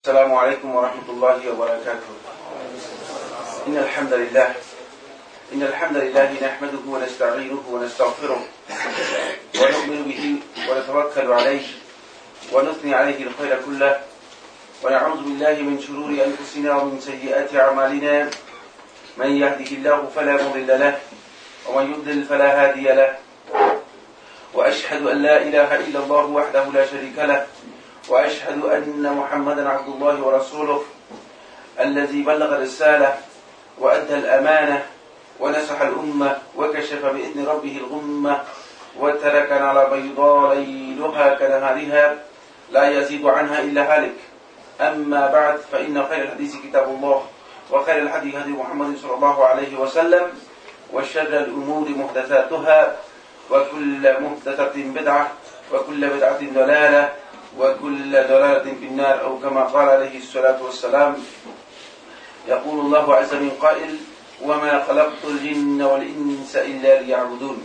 السلام عليكم ورحمة الله وبركاته. إن الحمد لله إن الحمد لله نحمده ونستعينه ونستغفره ونؤمن به ونتوكل عليه ونثني عليه الخير كله. ونعوذ بالله من شرور أنفسنا ومن سيئات أعمالنا. من يهده الله فلا مضل له ومن يضلل فلا هادي له. وأشهد أن لا إله إلا الله وحده لا شريك له. وأشهد أن محمدا عبد الله ورسوله الذي بلغ الرسالة وأدى الأمانة ونصح الأمة وكشف بإذن ربه الغمة وتركنا على بيضاء ليلها كنهارها لا يزيد عنها إلا هالك. أما بعد فإن خير الحديث كتاب الله وخير الحديث هدي محمد صلى الله عليه وسلم وشر الأمور محدثاتها وكل محدثة بدعة وكل بدعة ضلالة وكل ضلالة في النار أو كما قال عليه الصلاة والسلام يقول الله عز من قائل وما خلقت الجن والإنس إلا ليعبدون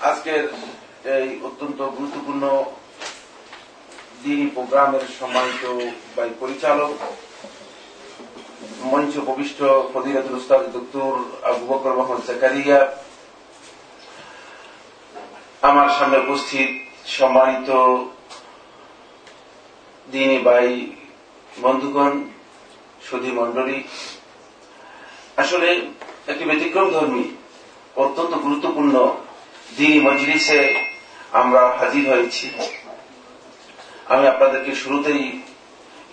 আজকের এই অত্যন্ত গুরুত্বপূর্ণ দিনই প্রোগ্রামের সম্মানিত বাই পরিচালক মঞ্চ উপবিষ্ট ফদিরাতুল উস্তাদ ডক্টর আবু বকর মোহাম্মদ জাকারিয়া আমার সামনে উপস্থিত সম্মানিত দিনী ভাই, বন্ধুগণ, সুধী মন্ডলী আসলে একটি ব্যতিক্রম ধর্মী, অত্যন্ত গুরুত্বপূর্ণ দিনী মজলিসে আমরা হাজির হয়েছি। আমি আপনাদেরকে শুরুতেই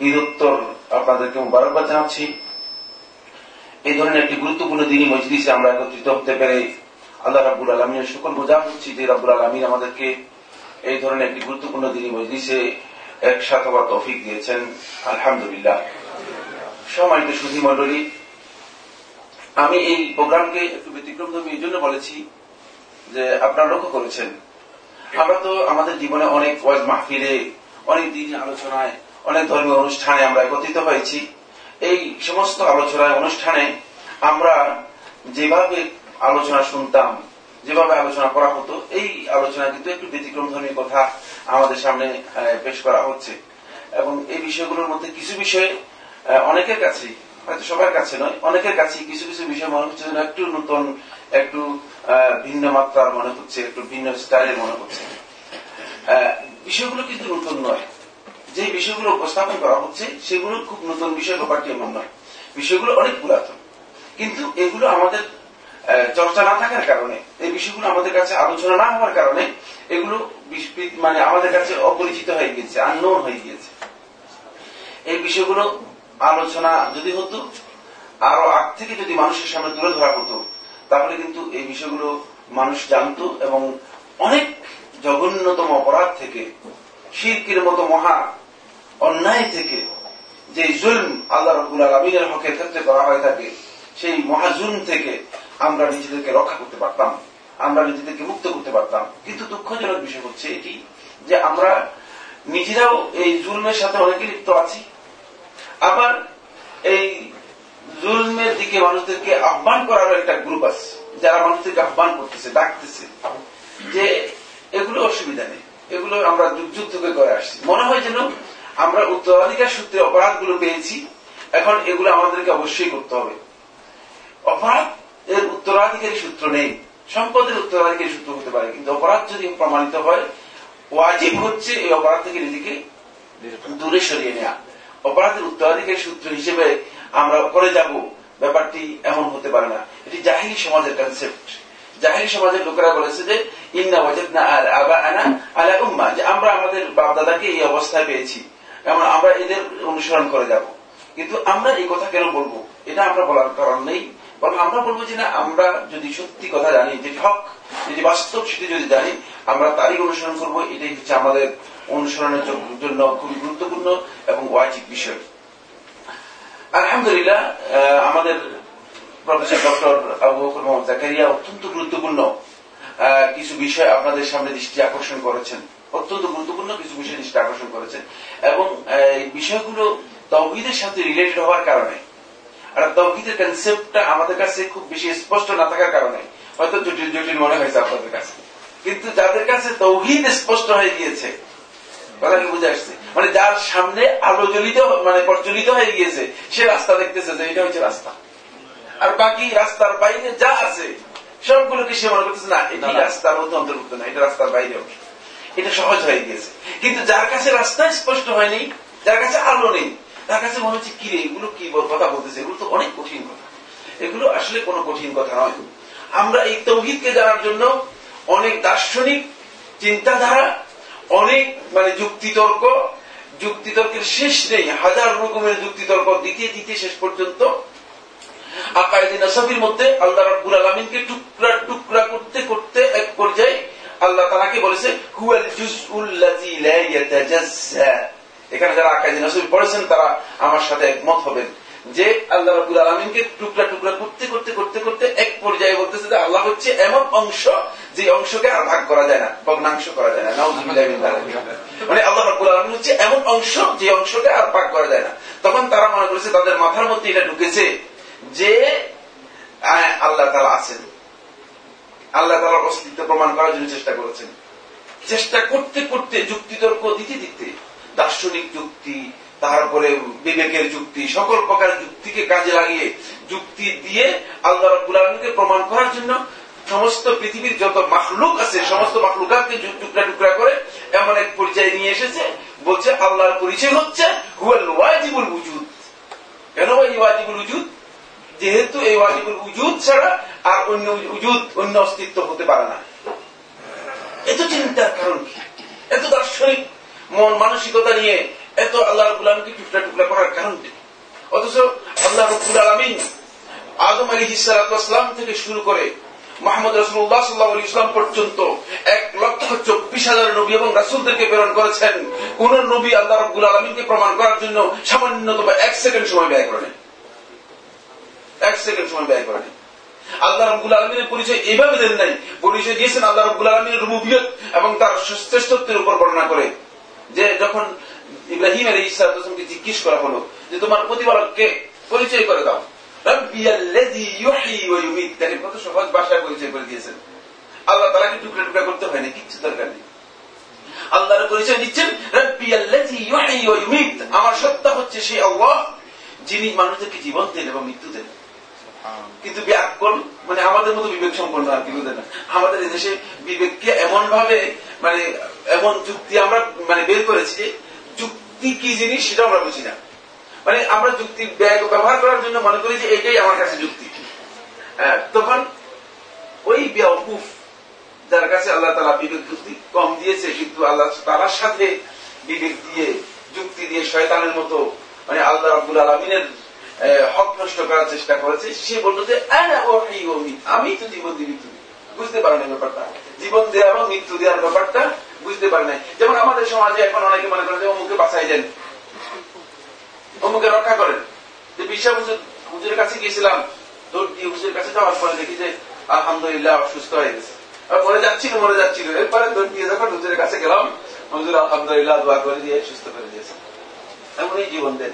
ঈদোত্তর আপনাদেরকে মুবারকবাদ জানাচ্ছি। এই ধরনের একটি গুরুত্বপূর্ণ দিনী মজলিসে আমরা একত্রিত হতে পেরে আল্লাহ রাবুল আলমীর সকল বোঝা হচ্ছি যে রাবুল আলমীর আমাদেরকে এই ধরনের একটি গুরুত্বপূর্ণ দিনী মজলিসে একসাথে হওয়ার তফিক দিয়েছেন। আলহামদুলিল্লাহ। সম্মানিত সুধী মন্ডলী আমি এই প্রোগ্রামকে একটু ব্যতিক্রম ধর্মী এই জন্য বলেছি যে আপনারা লক্ষ্য করেছেন, আমরা তো আমাদের জীবনে অনেক ওয়াজ মাহফিলে, অনেক দিন আলোচনায়, অনেক ধর্মীয় অনুষ্ঠানে আমরা একত্রিত হয়েছি। এই সমস্ত আলোচনায়, অনুষ্ঠানে আমরা যেভাবে আলোচনা শুনতাম যেভাবে আলোচনা করা হতো, এই আলোচনা কিন্তু একটু ব্যতিক্রম ধর্মী কথা আমাদের সামনে পেশ করা হচ্ছে। এবং এই বিষয়গুলোর মধ্যে কিছু বিষয় অনেকের কাছেই, হয়তো সবার কাছে নয়, অনেকের কাছে কিছু কিছু বিষয় মনে হচ্ছে যেন একটু নতুন, একটু ভিন্ন মাত্রার মনে হচ্ছে, একটু ভিন্ন স্টাইলের মনে হচ্ছে। বিষয়গুলো কিন্তু নতুন নয়। যে বিষয়গুলো উপস্থাপন করা হচ্ছে, সেগুলো খুব নতুন বিষয় ব্যাপারটি এমন নয়। বিষয়গুলো অনেক পুরাতন। কিন্তু এগুলো আমাদের চর্চা না থাকার কারণে, এই বিষয়গুলো আমাদের কাছে আলোচনা না হওয়ার কারণে এগুলো মানে আমাদের কাছে অপরিচিত হয়ে গিয়েছে আননোন হয়ে গিয়েছে। এই বিষয়গুলো আলোচনা যদি হতো, আরও আগ থেকে যদি মানুষের সামনে তুলে ধরা হতো, তাহলে কিন্তু এই বিষয়গুলো মানুষ জানত এবং অনেক জঘন্যতম অপরাধ থেকে, শিরকির মতো মহা অন্যায় থেকে যে জুলম আল্লাহ রবুল আলমিনের হকের ক্ষেত্রে করা হয়ে থাকে, সেই মহাজুন থেকে আমরা নিজেদেরকে রক্ষা করতে পারতাম, আমরা নিজেদেরকে মুক্ত করতে পারতাম। কিন্তু দুঃখজনক বিষয় হচ্ছে এটি, যে আমরা নিজেরাও এই জুলমের সাথে অনেকে লিপ্ত আছি। আবার এই জুলমের দিকে মানুষদেরকে আহ্বান করারও একটা গ্রুপ আছে, যারা মানুষদেরকে আহ্বান করতেছে, ডাকতেছে, যে এগুলো অসুবিধা নেই, এগুলো আমরা যুগ যুগ থেকে করে আসছি। মনে হয় যেন আমরা উত্তরাধিকার সূত্রে অপরাধগুলো পেয়েছি, এখন এগুলো আমাদেরকে অবশ্যই করতে হবে। অপরাধ এর উত্তরাধিকারী সূত্র নেই। সম্পদের উত্তরাধিকারী সূত্র হতে পারে। কিন্তু অপরাধ যদি প্রমাণিত হয়, ওয়াজিব হচ্ছে এই অপরাধ থেকে নিজেকে দূরে সরিয়ে নেওয়া অপরাধের উত্তরাধিকারী সূত্র হিসেবে আমরা করে যাব। ব্যাপারটি এমন হতে পারে না। এটি জাহিলি সমাজের কনসেপ্ট জাহিলি সমাজের লোকেরা বলেছে যে, ইন্না ওয়াজেদ না আর আবা আনা আলা উম্মা। যে আমরা আমাদের বাপ দাদাকে এই অবস্থায় পেয়েছি। এমন আমরা এদের অনুসরণ করে যাব। কিন্তু আমরা এই কথা কেন বলব? এটা আমরা বলার কারণ নেই। বরং আমরা বলব যে না, আমরা যদি সত্যি কথা জানি যেটি হক, যদি বাস্তব সেটি যদি জানি, আমরা তারই অনুসরণ করব। এটাই হচ্ছে আমাদের অনুসরণের জন্য খুবই গুরুত্বপূর্ণ এবং ওয়াজিব বিষয়। আলহামদুলিল্লাহ আমাদের প্রফেসর ডক্টর আবু বকর মোহাম্মদ জাকারিয়া অত্যন্ত গুরুত্বপূর্ণ কিছু বিষয় আপনাদের সামনে দৃষ্টি আকর্ষণ করেছেন। অত্যন্ত গুরুত্বপূর্ণ কিছু বিষয় দৃষ্টি আকর্ষণ করেছেন এবং এই বিষয়গুলো তহিদের সাথে রিলেটেড হওয়ার কারণে আর তৌহিদের কনসেপ্টটা আমাদের কাছে খুব বেশি স্পষ্ট না থাকার কারণে হয়তো জটিল জটিল মনে হয়েছে আপনাদের কাছে। কিন্তু যাদের কাছে তৌহিদ স্পষ্ট হয়ে গিয়েছে কথা কি বুঝে আসছে? মানে যার সামনে আলো জ্বলিত মানে প্রজ্বলিত হয়ে গিয়েছে সে রাস্তা দেখতেছে যে এটা হচ্ছে রাস্তা। আর বাকি রাস্তার বাইরে যা আছে সবগুলোকে সে মনে করতেছে না এটি রাস্তার মধ্যে অন্তর্ভুক্ত না এটা রাস্তার বাইরে অংশ এটা সহজ হয়ে গিয়েছে। কিন্তু যার কাছে রাস্তা স্পষ্ট হয়নি যার কাছে আলো নেই তার কাছে মনে হচ্ছে কি রে এগুলো কি কথা বলতেছে? এগুলো তো অনেক কঠিন কথা। এগুলো আসলে কোনো কঠিন কথা নয়। আমরা এই তৌহিদকে জানার জন্য অনেক দার্শনিক চিন্তাধারা, অনেক মানে যুক্তিতর্ক, যুক্তিতর্কের শেষ নেই। হাজার রকমের যুক্তিতর্ক দিতে দিতে শেষ পর্যন্ত। আকায়দিন আসাফির মধ্যে আল্লাহ রাব্বুল আলমিনকে টুকরা টুকরা করতে করতে এক পর্যায়ে আল্লাহ তালাকে বলেছে, হুয়াল জুজউল্লাযী লা ইয়াতাজাজ্জা। এখানে যারা আকায়দিন আসাফি পড়েছেন, তারা আমার সাথে একমত হবেন। যে আল্লাহ রাবুল আলমিনকে টুকরা টুকরা করতে করতে করতে করতে এক পর্যায়ে বলতেছে যে আল্লাহ হচ্ছে এমন অংশ যে অংশকে আর ভাগ করা যায় না, ভগ্নাংশ করা যায় না। মানে আল্লাহ রাবুল আলমিন হচ্ছে এমন অংশ যে অংশকে আর ভাগ করা যায় না। তখন তারা মনে করেছে তাদের মাথার মধ্যে এটা ঢুকেছে যে আল্লাহ তালা আছেন। আল্লাহ তালার অস্তিত্ব প্রমাণ করার জন্য চেষ্টা করেছেন। চেষ্টা করতে করতে যুক্তিতর্ক দিতে দিতে দার্শনিক যুক্তি, তারপরে বিবেকের যুক্তি, সকল প্রকার যুক্তিকে কাজে লাগিয়ে, যুক্তি দিয়ে আল্লাহ রব্বুল আলমীকে প্রমাণ করার জন্য সমস্ত পৃথিবীর যত মাখলুক আছে, সমস্ত মাখলুকাতকে টুকরা টুকরা করে এমন এক পর্যায়ে নিয়ে এসেছে, বলছে আল্লাহর পরিচয় হচ্ছে হুয়াল ওয়াজিবুল উজুদ। কেন এই ওয়াজিবুল উজুদ? যেহেতু এই ওয়াজিবুল উজুদ ছাড়া আর অন্য উজুদ, অন্য অস্তিত্ব হতে পারে না। এত চিন্তার কারণ কি? এত দার্শনিক মন মানসিকতা নিয়ে এত আল্লাহ রবুল আলমকে টুকরা টুকরা করার কারণ অথচ আল্লাহ রবুল আলমিন আদম আলী হিসালাম থেকে শুরু করে মোহাম্মদ রসুল্লাহ সাল্লাহ আলী ইসলাম পর্যন্ত এক লক্ষ চব্বিশ হাজার নবী এবং রাসুলদেরকে প্রেরণ করেছেন। কোন নবী আল্লাহ রবুল আলমিনকে প্রমাণ করার জন্য সামান্যতম এক সেকেন্ড সময় ব্যয় করেন। এক সেকেন্ড সময় ব্যয় করেন। আল্লাহ রব্বুল আলমিনের পরিচয় এইভাবে দেন নাই। পরিচয় দিয়েছেন আল্লাহ রব্বুল আলমিনের রুবিয়ত এবং তার শ্রেষ্ঠত্বের উপর বর্ণনা করে। যে যখন ইব্রাহিম আলী ইসলামকে জিজ্ঞেস করা হলো, যে তোমার প্রতিপালককে পরিচয় করে দাও। আল্লাহ তালাকে টুকরা টুকরা করতে না, কিচ্ছু দরকার নেই। আল্লাহর পরিচয় দিচ্ছেন আমার সত্তা হচ্ছে সেই আল্লাহ, যিনি মানুষদেরকে জীবন দেন এবং মৃত্যু দেন। কিন্তু ব্যাকল মানে আমাদের মতো বিবেক সম্পন্ন আর কি বুঝে না? আমাদের দেশে বিবেককে এমন ভাবে মানে এমন যুক্তি আমরা মানে বের করেছি যে যুক্তি কি জিনিস সেটা আমরা বুঝি না। মানে আমরা যুক্তি ব্যবহার করার জন্য মনে করি যে এটাই আমার কাছে যুক্তি। তখন ওই বেউকুফ যার কাছে আল্লাহ তালা বিবেক যুক্তি কম দিয়েছে, কিন্তু আল্লাহ তালার সাথে বিবেক দিয়ে, যুক্তি দিয়ে শয়তানের মতো মানে আল্লাহ রাবুল আলমিনের হক নষ্ট করার চেষ্টা করেছে, সে বলল যে আমি তো জীবন দিই মৃত্যু বুঝতে পারে না ব্যাপারটা। জীবন দেওয়া এবং মৃত্যু দেওয়ার ব্যাপারটা বুঝতে পারে নাই। যেমন আমাদের সমাজে এখন অনেকে মনে করেন যে অমুকে বাঁচাই দেন। অমুকে রক্ষা করেন। যে হুজুর হুজুরের কাছে গিয়েছিলাম, দৌড় দিয়ে হুজুরের কাছে যাওয়ার পরে দেখি যে, আলহামদুলিল্লাহ সুস্থ হয়ে গেছে। মরে যাচ্ছিল মরে যাচ্ছিল। এরপরে দৌড় দিয়ে যখন হুজুরের কাছে গেলাম, হুজুর আলহামদুলিল্লাহ, দোয়া করে দিয়ে সুস্থ করে দিয়েছে। এমন এই জীবন দেন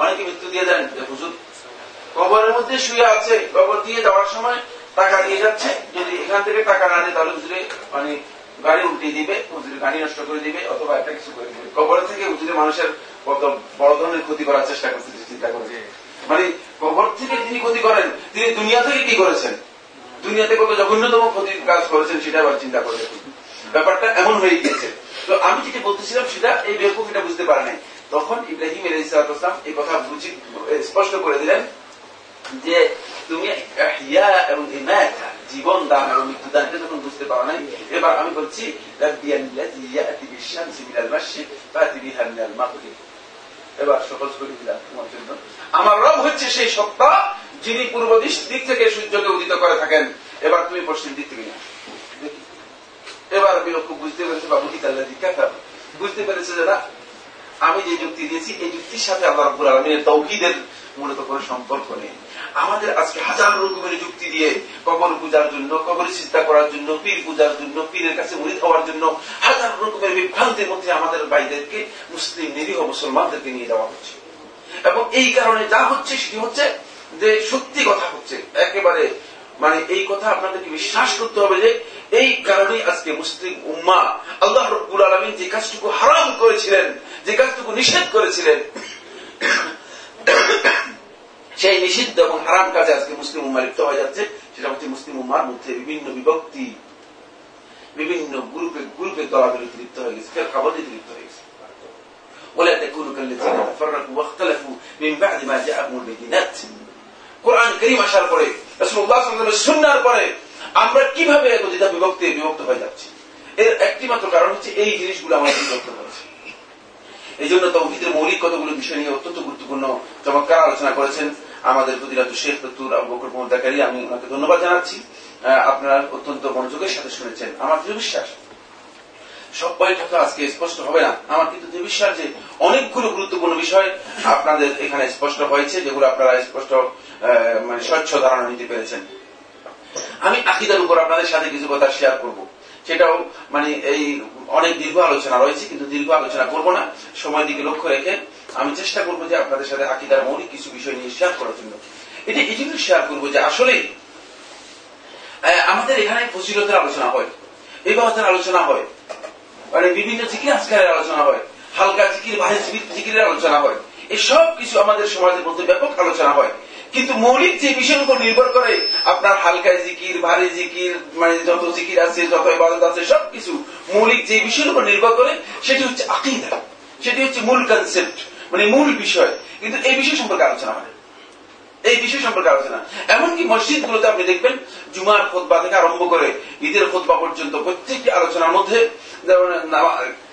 অনেকে মৃত্যু দিয়ে দেন। হুজুর কবরের মধ্যে শুয়ে আছে, কবর দিয়ে যাওয়ার সময় টাকা দিয়ে যাচ্ছে। যদি এখান থেকে টাকা না নেয় তাহলে হুজুরে মানে গাড়ি উল্টিয়ে দিবে, হুজুরে গাড়ি নষ্ট করে দিবে, অথবা একটা কিছু করে দিবে। কবর থেকে হুজুরে মানুষের কত বড় ধরনের ক্ষতি করার চেষ্টা করতেছে চিন্তা করে মানে কবর থেকে তিনি ক্ষতি করেন, তিনি দুনিয়া থেকে কি করেছেন? দুনিয়াতে কত জঘন্যতম ক্ষতির কাজ করেছেন, সেটা আবার চিন্তা করে ব্যাপারটা এমন হয়ে গিয়েছে। তো আমি যেটা বলতেছিলাম, সেটা এই বেকুফ এটা বুঝতে পারে নাই। তখন ইব্রাহিম আলাইসালাম এই কথা স্পষ্ট করে দিলেন যে তুমি এবং জীবন দান এবং মৃত্যু দান এটা যখন বুঝতে পারো নাই, এবার আমি বলছি এবার সহজ করে দিলাম তোমার জন্য। আমার রব হচ্ছে সেই সত্তা যিনি পূর্ব দিক থেকে সূর্যকে উদিত করে থাকেন। এবার তুমি পশ্চিম দিক থেকে এবার আমি বুঝতে পেরেছি বা বুঝি তাল্লা জিজ্ঞাসা বুঝতে পেরেছে যে না আমি যে যুক্তি দিয়েছি, এই যুক্তির সাথে আল্লাহ রব্বুল আলমিনের তৌহিদের মূলত কোনো সম্পর্ক নেই। আমাদের আজকে হাজার রকমের যুক্তি দিয়ে কবর পূজার জন্য কবর চিন্তা করার জন্য, পীর পূজার জন্য, পীরের কাছে মুড়ি হওয়ার জন্য হাজার রকমের বিভ্রান্তির মধ্যে আমাদের ভাইদেরকে, মুসলিম, নিরীহ মুসলমানদেরকে নিয়ে যাওয়া হচ্ছে। এবং এই কারণে যা হচ্ছে সেটি হচ্ছে যে সত্যি কথা হচ্ছে। একেবারে মানে এই কথা আপনাদেরকে বিশ্বাস করতে হবে যে এই কারণে আজকে মুসলিম উম্মা আল্লাহ রব্বুল আলমিন যে কাজটুকু হারাম করেছিলেন যে কাজটুকু নিষেধ করেছিলেন সেই নিষিদ্ধ এবং হারাম কাজে আজকে মুসলিম উম্মা লিপ্ত হয়ে যাচ্ছে সেটা হচ্ছে মুসলিম উম্মার মধ্যে বিভিন্ন বিভক্তি বিভিন্ন গ্রুপে গ্রুপে দলাদলিতে লিপ্ত হয়ে গেছে ফের খাবারিতে লিপ্ত হয়ে গেছে ولا تكونوا كالذين تفرقوا واختلفوا من بعد ما جاءهم البينات কোরআন করিম আসার পরে রাসূলুল্লাহ সাল্লাল্লাহু পরে আমরা কীভাবে একদিতা বিভক্তি বিভক্ত হয়ে যাচ্ছি? এর একটি মাত্র কারণ হচ্ছে এই জিনিসগুলো আমাদের বিভক্ত হয়েছে এই জন্য তৌহিদের মৌলিক কতগুলো বিষয় নিয়ে অত্যন্ত গুরুত্বপূর্ণ, চমৎকার আলোচনা করেছেন আমাদের প্রতিরাত শেখ তত্তুর আবু বকর আমি ওনাকে ধন্যবাদ জানাচ্ছি। আপনারা অত্যন্ত মনোযোগের সাথে শুনেছেন। আমার দৃঢ় বিশ্বাস সবাই কথা আজকে স্পষ্ট হবে না। আমার কিন্তু যে বিশ্বাস যে অনেকগুলো গুরুত্বপূর্ণ বিষয় আপনাদের এখানে স্পষ্ট হয়েছে, যেগুলো আপনারা স্পষ্ট মানে স্বচ্ছ ধারণা নিতে পেরেছেন। আমি আকিদার উপর আপনাদের সাথে কিছু কথা শেয়ার করব। সেটাও মানে এই অনেক দীর্ঘ আলোচনা রয়েছে, কিন্তু দীর্ঘ আলোচনা করব না। সময় দিকে লক্ষ্য রেখে আমি চেষ্টা করব যে আপনাদের সাথে আকিদার মৌলিক কিছু বিষয় নিয়ে শেয়ার করার জন্য। এটি এই জন্য শেয়ার করব যে আসলে আমাদের এখানে ফসিলতের আলোচনা হয়। এই বাবতের আলোচনা হয়। মানে বিভিন্ন জিকির আজকারের আলোচনা হয়, হালকা জিকির ভারী জিকিরের আলোচনা হয়। এই সব কিছু আমাদের সমাজের মধ্যে ব্যাপক আলোচনা হয়। কিন্তু মৌলিক যে বিষয়ের উপর নির্ভর করে, আপনার হালকা জিকির, ভারী জিকির মানে যত জিকির আছে, যত ইবাদত আছে সবকিছু মৌলিক যে বিষয়ের উপর নির্ভর করে, সেটি হচ্ছে আকিদা। সেটি হচ্ছে মূল কনসেপ্ট মানে মূল বিষয়। কিন্তু এই বিষয় সম্পর্কে আলোচনা হয় এই বিষয় সম্পর্কে আলোচনা। এমনকি মসজিদ গুলোতে আপনি দেখবেন, জুমার খোদবা থেকে আরম্ভ করে ঈদের খোদবা পর্যন্ত প্রত্যেকটি আলোচনার মধ্যে যেমন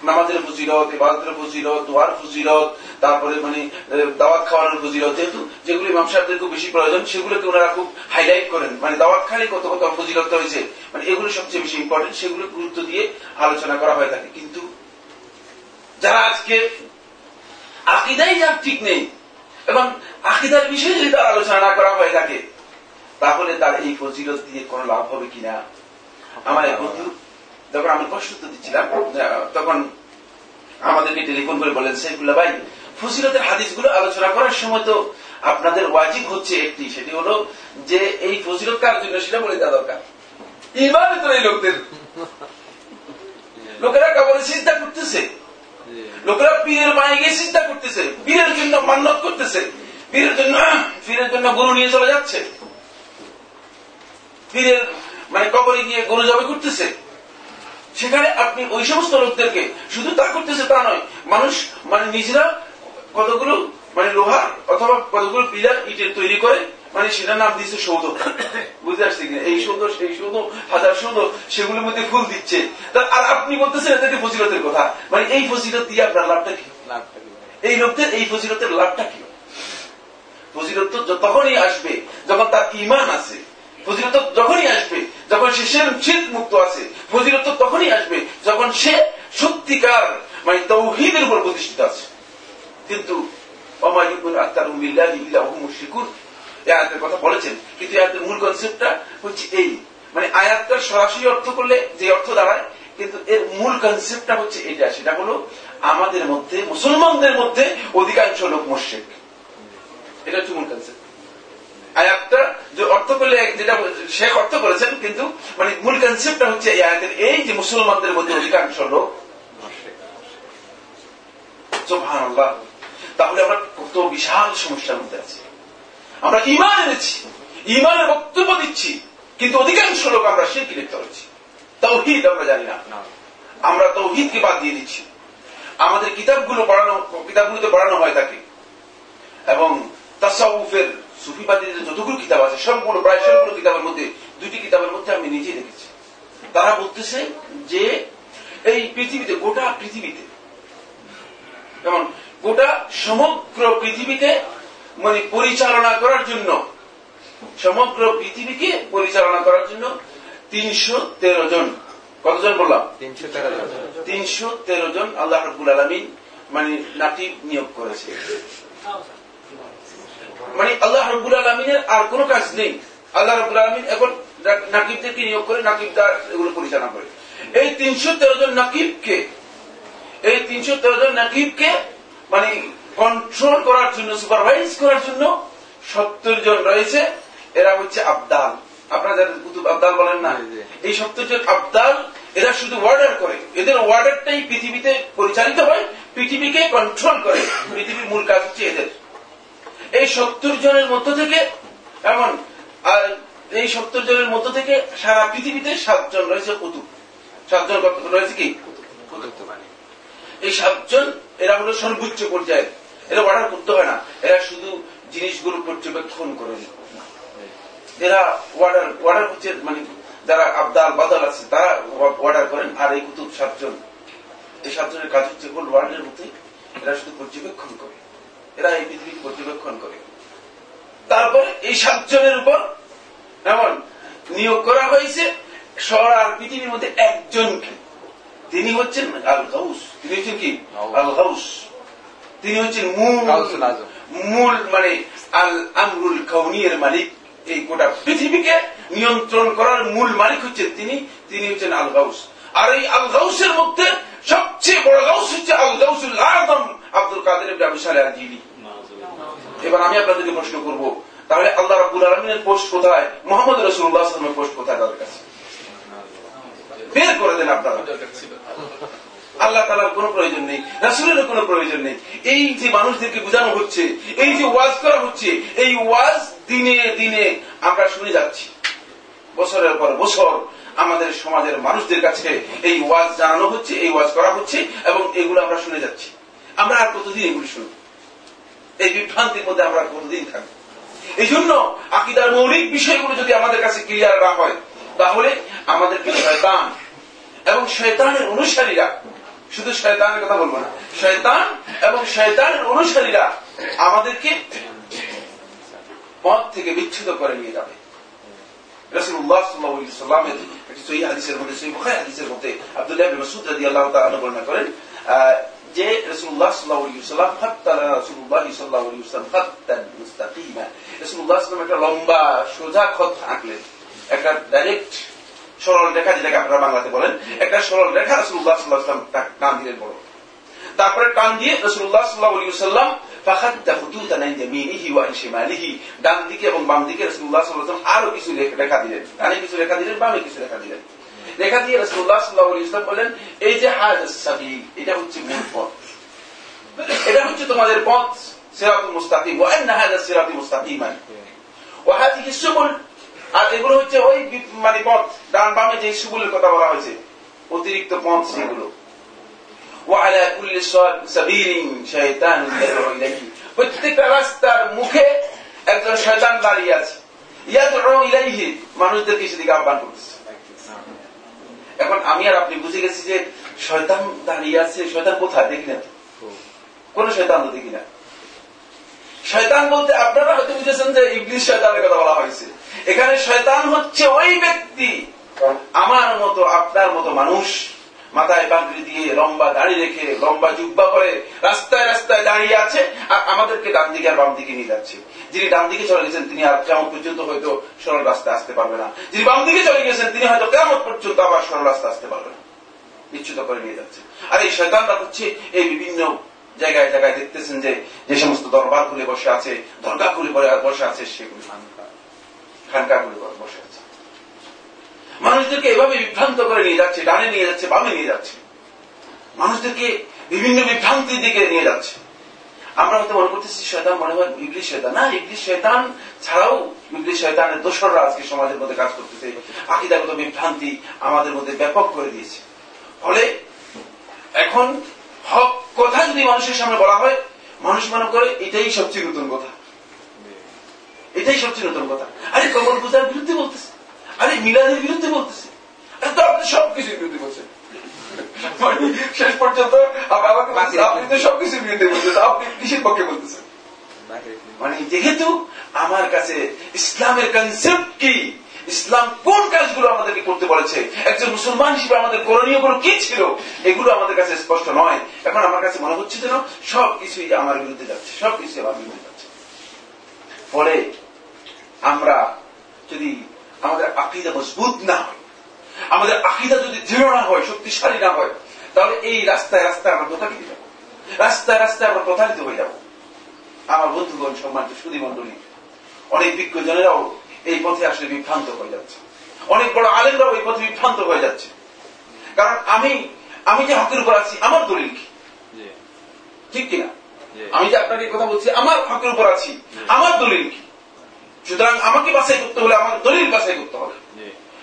নামাজের ফজিলত, ইবাদতের ফজিলত, দোয়ার ফজিলত, তারপরে মানে দাওয়াত খাওয়ানোর ফজিলত। যেহেতু যেগুলি ইমাম খুব বেশি প্রয়োজন, সেগুলোকে ওনারা খুব হাইলাইট করেন। মানে দাওয়াত খালি কত কত ফজিলত হয়েছে মানে এগুলো সবচেয়ে বেশি ইম্পর্টেন্ট সেগুলো গুরুত্ব দিয়ে আলোচনা করা হয়ে থাকে। কিন্তু যারা আজকে আকিদাই যার ঠিক নেই, এবং আকিদার বিষয়ে যদি তার আলোচনা না করা হয়ে থাকে তাহলে তার এই ফজিলত দিয়ে কোন লাভ হবে কিনা? আমার এক বন্ধু যখন আমি কষ্ট দিচ্ছিলাম তখন আমাদেরকে টেলিফোন করে বলেন সাইফুল্লাহ ভাই ফজিলতের হাদিসগুলো আলোচনা করার সময় তো আপনাদের ওয়াজিব হচ্ছে একটি সেটি হলো যে এই ফজিলত কার জন্য সেটা বলে দেওয়া দরকার। ইমান তো এই লোকদের। লোকেরা কেবল চিন্তা করতেছে। লোকেরা পীরের পায়ে গিয়ে চিন্তা করতেছে। পীরের জন্য মান্নত করতেছে। পীরের জন্য পীরের জন্য গরু নিয়ে চলে যাচ্ছে। পীরের মানে কবরে গিয়ে গরু জবে করতেছে। সেখানে আপনি ওই সমস্ত লোকদেরকে শুধু তা করতেছে তা নয় মানুষ মানে নিজেরা কতগুলো মানে লোহার অথবা কতগুলো পিলার ইটের তৈরি করে মানে সেটার নাম দিচ্ছে সৌধ। বুঝতে পারছি কিনা? এই সৌধ সেই সৌধ হাজার সৌধ সেগুলোর মধ্যে ফুল দিচ্ছে। তা আর আপনি বলতেছেন এদেরকে ফজিলতের কথা। মানে এই ফজিলত দিয়ে আপনার লাভটা কি? এই লোকদের এই ফজিলতের লাভটা কি? ফজিলত তখনই আসবে, যখন তার ইমান আছে, ফজিলত যখনই আসবে, যখন সে শিল্প মুক্ত আছে, ফজিলত তখনই আসবে যখন সে সত্যিকার মানে তৌহিদের উপর প্রতিষ্ঠিত আছে। কিন্তু কথা বলেছেন, কিন্তু আয়াতের মূল কনসেপ্টটা হচ্ছে এই মানে আয়াতটা সরাসরি অর্থ করলে যে অর্থ দাঁড়ায়, কিন্তু এর মূল কনসেপ্টটা হচ্ছে এটা, সেটা হলো আমাদের মধ্যে, মুসলমানদের মধ্যে অধিকাংশ লোক মোশেক এটা হচ্ছে মূল কনসেপ্ট আয়াতটা যে অর্থ করলে যেটা শেখ অর্থ করেছেন কিন্তু মানে মূল কনসেপ্টটা হচ্ছে এই আয়াতের এই যে মুসলমানদের মধ্যে অধিকাংশ লোক তাহলে আমরা কত বিশাল সমস্যার মধ্যে আছি। আমরা ইমান এনেছি ইমানের বক্তব্য দিচ্ছি কিন্তু অধিকাংশ লোক আমরা শিল্পী লিপ্ত হয়েছি। তৌহিদ আমরা জানি না। আমরা তৌহিদকে বাদ দিয়ে দিচ্ছি। আমাদের কিতাবগুলো পড়ানো কিতাবগুলোতে পড়ানো হয় থাকে এবং তাসাউফের সুফিবাদীদের যতগুলো কিতাব আছে সবগুলো প্রায় সবগুলো কিতাবের মধ্যে দুটি কিতাবের মধ্যে আমি নিজে দেখেছি। তারা বলতেছে যে এই পৃথিবীতে গোটা পৃথিবীতে যেমন গোটা সমগ্র পৃথিবীতে মানে পরিচালনা করার জন্য সমগ্র পৃথিবীকে পরিচালনা করার জন্য তিনশো তেরো জন কতজন বললাম? তিনশো তেরো জন। আল্লাহ রবুল আলমিন মানে নাটিব নিয়োগ করেছে। মানে আল্লাহ রবুল আলমিনের আর কোন কাজ নেই। আল্লাহ রবুল আলমিন এখন নাকিবদেরকে নিয়োগ করে নাকিব তার এগুলো পরিচালনা করে। এই তিনশো তেরো জন নাকিবকে এই তিনশো তেরো জন নাকিবকে মানে কন্ট্রোল করার জন্য সুপারভাইজ করার জন্য সত্তর জন রয়েছে। এরা হচ্ছে আবদাল। আপনারা যাদের কুতুব আবদাল বলেন না। এই সপ্তর্যের আবদাল এরা শুধু ওয়ার্ডার করে। এদের ওয়ার্ডারটাই পৃথিবীতে পরিচালিত হয় পৃথিবীকে কন্ট্রোল করে। পৃথিবীর মূল কাজ হচ্ছে এদের। এই সত্তর জনের মধ্য থেকে এমন এই সত্তর জনের মধ্য থেকে সারা পৃথিবীতে সাতজন রয়েছে কুতুব। সাতজন রয়েছে কি? এই সাতজন এরা হলো সর্বোচ্চ পর্যায়ে। এরা অর্ডার করতে হয় না। এরা শুধু জিনিসগুলো পর্যবেক্ষণ করে। এরা অর্ডার অর্ডার হচ্ছে মানে যারা আবদাল বাদাল আছে তারা অর্ডার করেন আর এই কুতুব সাতজন। এই সাতজনের কাজ হচ্ছে গোল ওয়ার্ল্ডের মধ্যে এরা শুধু পর্যবেক্ষণ করে। এরা এই পৃথিবী পর্যবেক্ষণ করে। তারপরে এই সাতজনের উপর এমন নিয়োগ করা হয়েছে সারা পৃথিবীর মধ্যে একজনকে। তিনি হচ্ছেন আল গাউস তিনি হচ্ছেন কি? আল গাউস তিনি হচ্ছেন মূল মূল মানে আল আমরুল কাউনিয়ের মালিক। এই গোটা পৃথিবীকে নিয়ন্ত্রণ করার মূল মালিক হচ্ছেন তিনি। তিনি হচ্ছেন আল গাউস আর এই আল গাউসের মধ্যে সবচেয়ে বড় গাউস হচ্ছে আল গাউসুল আদম আব্দুল কাদের ইবনে আবি এবার আমি আপনাদেরকে প্রশ্ন করব, তাহলে আল্লাহ রাব্বুল আলামিনের পোস্ট কোথায়? মোহাম্মদ রাসূলুল্লাহ সাল্লাল্লাহু পোস্ট কোথায় তাদের কাছে? বের করে দেন আপনারা। আল্লাহ তালার কোনো প্রয়োজন নেই, রাসুলেরও কোনো প্রয়োজন নেই। এই যে মানুষদেরকে বোঝানো হচ্ছে, এই যে ওয়াজ করা হচ্ছে, এই ওয়াজ দিনে দিনে আমরা শুনে যাচ্ছি। বছরের পর বছর আমাদের সমাজের মানুষদের কাছে এই ওয়াজ জানানো হচ্ছে, এই ওয়াজ করা হচ্ছে এবং এগুলো আমরা শুনে যাচ্ছি। আমরা আর কতদিন এগুলি শুনব? এই বিভ্রান্তির মধ্যে আমরা কতদিন থাকব? এই জন্য আকিদার মৌলিক বিষয়গুলো যদি আমাদের কাছে ক্লিয়ার না হয়, তাহলে আমাদেরকে শয়তান। এবং শয়তানের অনুসারীরা, শুধু শয়তানের কথা বলব না, শয়তান এবং শয়তানের অনুসারীরা আমাদেরকে পথ থেকে বিচ্ছুত করে নিয়ে যাবে। রাসূলুল্লাহ সাল্লাল্লাহু আলাইহি সাল্লামের সহিহ হাদিসের মধ্যে সহিহ বুখারী হাদিসের মধ্যে আব্দুল্লাহ ইবনে মাসউদ রাদিয়াল্লাহু তাআলা বর্ণনা করেন যে রাসূলুল্লাহ সাল্লাল্লাহু আলাইহি সাল্লাম খাত্তানা রাসূলুল্লাহ সাল্লাল্লাহু আলাইহি সাল্লাম খাত্তান মুস্তাকিমা। রাসূলুল্লাহ সাল্লাল্লাহু একটা লম্বা, সোজা খত আঁকলেন। একটা ডাইরেক্ট সরল রেখা, যেটাকে আপনারা বাংলাতে বলেন। একটা সরল রেখা রাসূলুল্লাহ সাল্লাল্লাহু আলাইহি টান দিলেন বড়। তারপরে টান দিয়ে রসুল্লাহ সাল্লাহ আলী সাল্লাম ওয়া ডান দিকে এবং বাম দিকে রাসূলুল্লাহ সাল্লাল্লাহু আলাইহি কিছু দিলেন। ডানে কিছু দিলেন, বামে কিছু দিলেন। দিয়ে রাসূলুল্লাহ সাল্লাল্লাহু আলাইহি বলেন এই যে সাবিল, এটা হচ্ছে মূল পথ। এটা হচ্ছে তোমাদের পথ, সিরাতুল মুস্তাকিম। ওয়া আন্না হাযা সিরাতুল মুস্তাকিমান। ওয়া হাযিহি সুবুল। আর এগুলো হচ্ছে ওই মানে পথ, ডান বামে যে সুবুলের কথা বলা হয়েছে, অতিরিক্ত পথ সেগুলো ওয়ালা রাস্তার মুখে একজন শয়তান দাঁড়িয়ে আছে। ইলাইহি মানুষদেরকে সেদিকে আহ্বান করছে এখন আমি আর আপনি বুঝে গেছি যে শয়তান দাঁড়িয়ে আছে। শয়তান কোথায়? দেখি না কোন শয়তান তো দেখি না। শয়তান বলতে আপনারা হয়তো বুঝেছেন যে শয়তানের কথা বলা হয়েছে। এখানে শয়তান হচ্ছে ওই ব্যক্তি। আমার মতো, আপনার মতো মানুষ। মাথায় পাগড়ি দিয়ে লম্বা দাড়ি রেখে লম্বা জুব্বা করে রাস্তায় রাস্তায় দাঁড়িয়ে আছে, আর আমাদেরকে ডান দিকে আর বাম দিকে নিয়ে যাচ্ছে। যিনি ডান দিকে চলে গেছেন, তিনি আর কেমন পর্যন্ত হয়তো সরল রাস্তায় আসতে পারবে না। যিনি বাম দিকে চলে গেছেন, তিনি হয়তো কেমন পর্যন্ত আবার সরল রাস্তায় আসতে পারবে না। নিশ্চিত করে নিয়ে যাচ্ছে। আর এই শয়তানরা হচ্ছে এই বিভিন্ন জায়গায় জায়গায় দেখতেছেন যে যে সমস্ত দরবার খুলে বসে আছে দরগা খুলে বসে আছে সেগুলো খানকা খুলে বসে আছে। মানুষদেরকে এভাবে বিভ্রান্ত করে নিয়ে যাচ্ছে, ডানে নিয়ে যাচ্ছে, বামে নিয়ে যাচ্ছে। মানুষদেরকে বিভিন্ন বিভ্রান্তির দিকে নিয়ে যাচ্ছে। আমরা হয়তো মনে করতেছি, শয়তান মনে হয় ইংলিশ শয়তান। না ইংলিশ শয়তান ছাড়াও ইংলিশ শয়তানের দোসররা আজকে সমাজের মধ্যে কাজ করতেছে। আকিদাগত বিভ্রান্তি আমাদের মধ্যে ব্যাপক করে দিয়েছে। ফলে এখন হক কথা যদি মানুষের সামনে বলা হয়, মানুষ মনে করে এটাই সবচেয়ে নতুন কথা। এটাই সবচেয়ে নতুন কথা। আরে কবর পূজার বিরুদ্ধে বলতেছে। আরে মিলাদের বিরুদ্ধে বলতেছে। আরে তো আপনি সবকিছুর বিরুদ্ধে বলছেন। মানে শেষ পর্যন্ত আপনি তো সবকিছুর বিরুদ্ধে বলছেন আপনি কিসের পক্ষে বলতেছেন? মানে যেহেতু আমার কাছে ইসলামের কনসেপ্ট কি ইসলাম কোন কাজগুলো আমাদেরকে করতে বলেছে একজন মুসলমান হিসেবে আমাদের করণীয়গুলো কি ছিল এগুলো আমাদের কাছে স্পষ্ট নয়। এখন আমার কাছে মনে হচ্ছে যেন সব কিছুই আমার বিরুদ্ধে যাচ্ছে সব কিছুই আমার বিরুদ্ধে যাচ্ছে। ফলে আমরা যদি আমাদের আকিদা মজবুত না হয় আমাদের আকিদা যদি দৃঢ় না হয় শক্তিশালী না হয় তাহলে এই রাস্তায় রাস্তায় আমরা প্রতারিত যাব। রাস্তায় রাস্তায় আমরা প্রতারিত হয়ে যাব। আমার বন্ধুগণ সম্মানিত সুদী মন্ডলী অনেক বিজ্ঞজনেরাও এই পথে আসলে বিভ্রান্ত হয়ে যাচ্ছে। অনেক বড় আলেমরাও এই পথে বিভ্রান্ত হয়ে যাচ্ছে। কারণ আমি আমি যে হকের উপর আছি আমার দলিল কি? ঠিক কিনা? আমি যে আপনাকে কথা বলছি আমার হকের উপর আছি আমার দলিল কি? সুতরাং আমাকে বাছাই করতে হলে আমার দলিল বাছাই করতে হবে।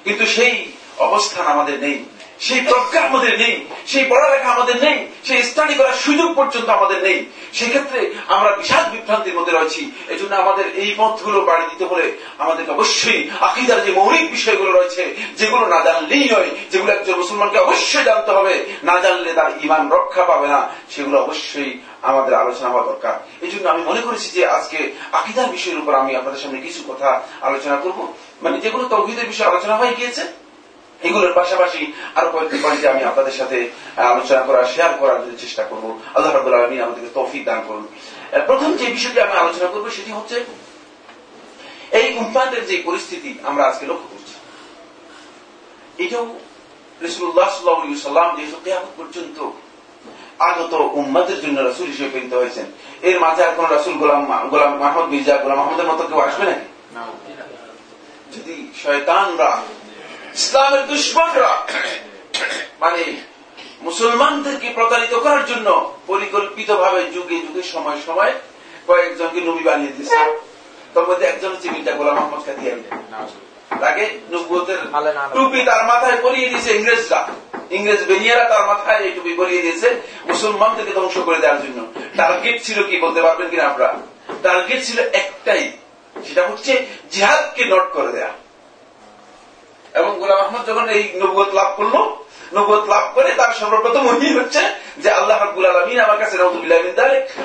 কিন্তু সেই অবস্থান আমাদের নেই। সেই প্রজ্ঞা আমাদের নেই, সেই পড়ালেখা আমাদের নেই, সেই স্টাডি করার সুযোগ পর্যন্ত আমাদের নেই। সেক্ষেত্রে আমরা বিশাল বিভ্রান্তির মধ্যে রয়েছি। এই জন্য আমাদের এই পথগুলো বাড়ি দিতে হলে আমাদেরকে অবশ্যই আকিদার যে মৌলিক বিষয়গুলো রয়েছে, যেগুলো না জানলেই নয়, যেগুলো একজন মুসলমানকে অবশ্যই জানতে হবে, না জানলে তার ইমান রক্ষা পাবে না, সেগুলো অবশ্যই আমাদের আলোচনা হওয়া দরকার। এই জন্য আমি মনে করেছি যে আজকে আকিদার বিষয়ের উপর আমি আপনাদের সামনে কিছু কথা আলোচনা করব। মানে যেগুলো তৌহিদের বিষয়ে আলোচনা হয়ে গিয়েছে এগুলোর পাশাপাশি আরও কয়েকটি পয়েন্টে আমি আপনাদের সাথে আলোচনা করার শেয়ার করার জন্য চেষ্টা করব। আল্লাহ রাবুল আলমী আমাদেরকে তৌফিক দান করুন। প্রথম যে বিষয়টি আমি আলোচনা করব সেটি হচ্ছে এই উম্পাদের যে পরিস্থিতি আমরা আজকে লক্ষ্য করছি এটাও রসুল্লাহ সাল্লাম যেহেতু কেয়ামত পর্যন্ত আগত উম্মাদের জন্য রাসুল হিসেবে প্রেরিত হয়েছেন এর মাঝে আর কোন রাসুল গোলাম গোলাম মাহমদ মির্জা গোলাম মাহমুদের মতো কেউ আসবে নাকি? যদি শয়তানরা ইসলামের দুশ্মনরা মানে মুসলমানদেরকে প্রতারিত করার জন্য পরিকল্পিত ভাবে যুগে যুগে সময় সময় কয়েকজনকে নবী বানিয়ে দিয়েছে। তার মধ্যে একজন হচ্ছে মির্জা গোলাম মোহাম্মদ কাদিয়ানি তাকে নব্বতের টুপি তার মাথায় পরিয়ে দিয়েছে ইংরেজরা। ইংরেজ বেনিয়ারা তার মাথায় এই টুপি পরিয়ে দিয়েছে মুসলমানদেরকে ধ্বংস করে দেওয়ার জন্য। টার্গেট ছিল কি বলতে পারবেন কিনা আপনারা? টার্গেট ছিল একটাই সেটা হচ্ছে জিহাদকে নট করে দেয়া। এবং গোলাম আহমদ যখন এই নবুয়ত লাভ করল নবুয়ত লাভ করে তার সর্বপ্রথম ওহি হচ্ছে যে আল্লাহ রাব্বুল আলমিন আমার কাছে রহমতুল্লাহ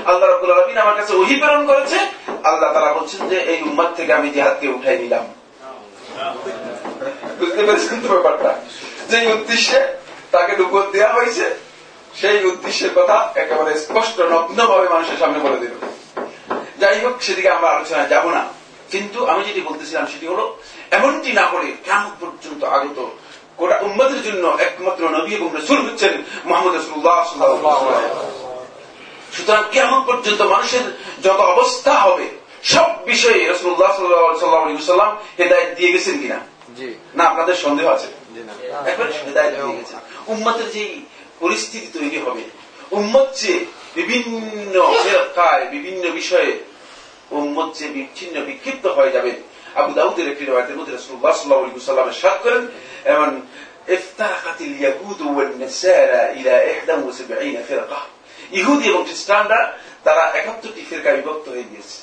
আল্লাহ রাব্বুল আলমিন আমার কাছে ওহি প্রেরণ করেছে। আল্লাহ তারা বলছেন যে এই উম্মাদ থেকে আমি জিহাদকে উঠাই নিলাম। বুঝতে পেরেছেন তো ব্যাপারটা? যে উদ্দেশ্যে তাকে নবুয়ত দেওয়া হয়েছে, সেই উদ্দেশ্যের কথা একেবারে স্পষ্ট নগ্ন ভাবে মানুষের সামনে বলে দিল। যাই হোক, সেদিকে আমরা আলোচনায় যাব না। কিন্তু আমি যেটি বলতেছিলাম, সেটি হল এমনটি না করে কেমন পর্যন্ত আগত উম্মদের জন্য একমাত্র নবী এবং রসুল হচ্ছেন মোহাম্মদ রসুল্লাহ সুতরাং কেমন পর্যন্ত মানুষের যত অবস্থা হবে সব বিষয়ে রসুল্লাহ সাল্লাম হেদায়ত দিয়ে গেছেন কিনা? না আপনাদের সন্দেহ আছে? উম্মতের যে পরিস্থিতি তৈরি হবে উম্মত যে বিভিন্ন বিভিন্ন বিষয়ে উম্মত যে বিচ্ছিন্ন বিক্ষিপ্ত হয়ে যাবে আবু দাউদের একটি রেওয়ায়তের মধ্যে রাসূলুল্লাহ সাল্লাল্লাহু আলাইহি ওয়াসাল্লাম ارشاد করেন এবং افترقت اليهود والنصارى الى 71 فرقه ইহুদি এবং খ্রিস্টানরা তারা 71টি ফিরকা বিভক্ত হয়ে গিয়েছে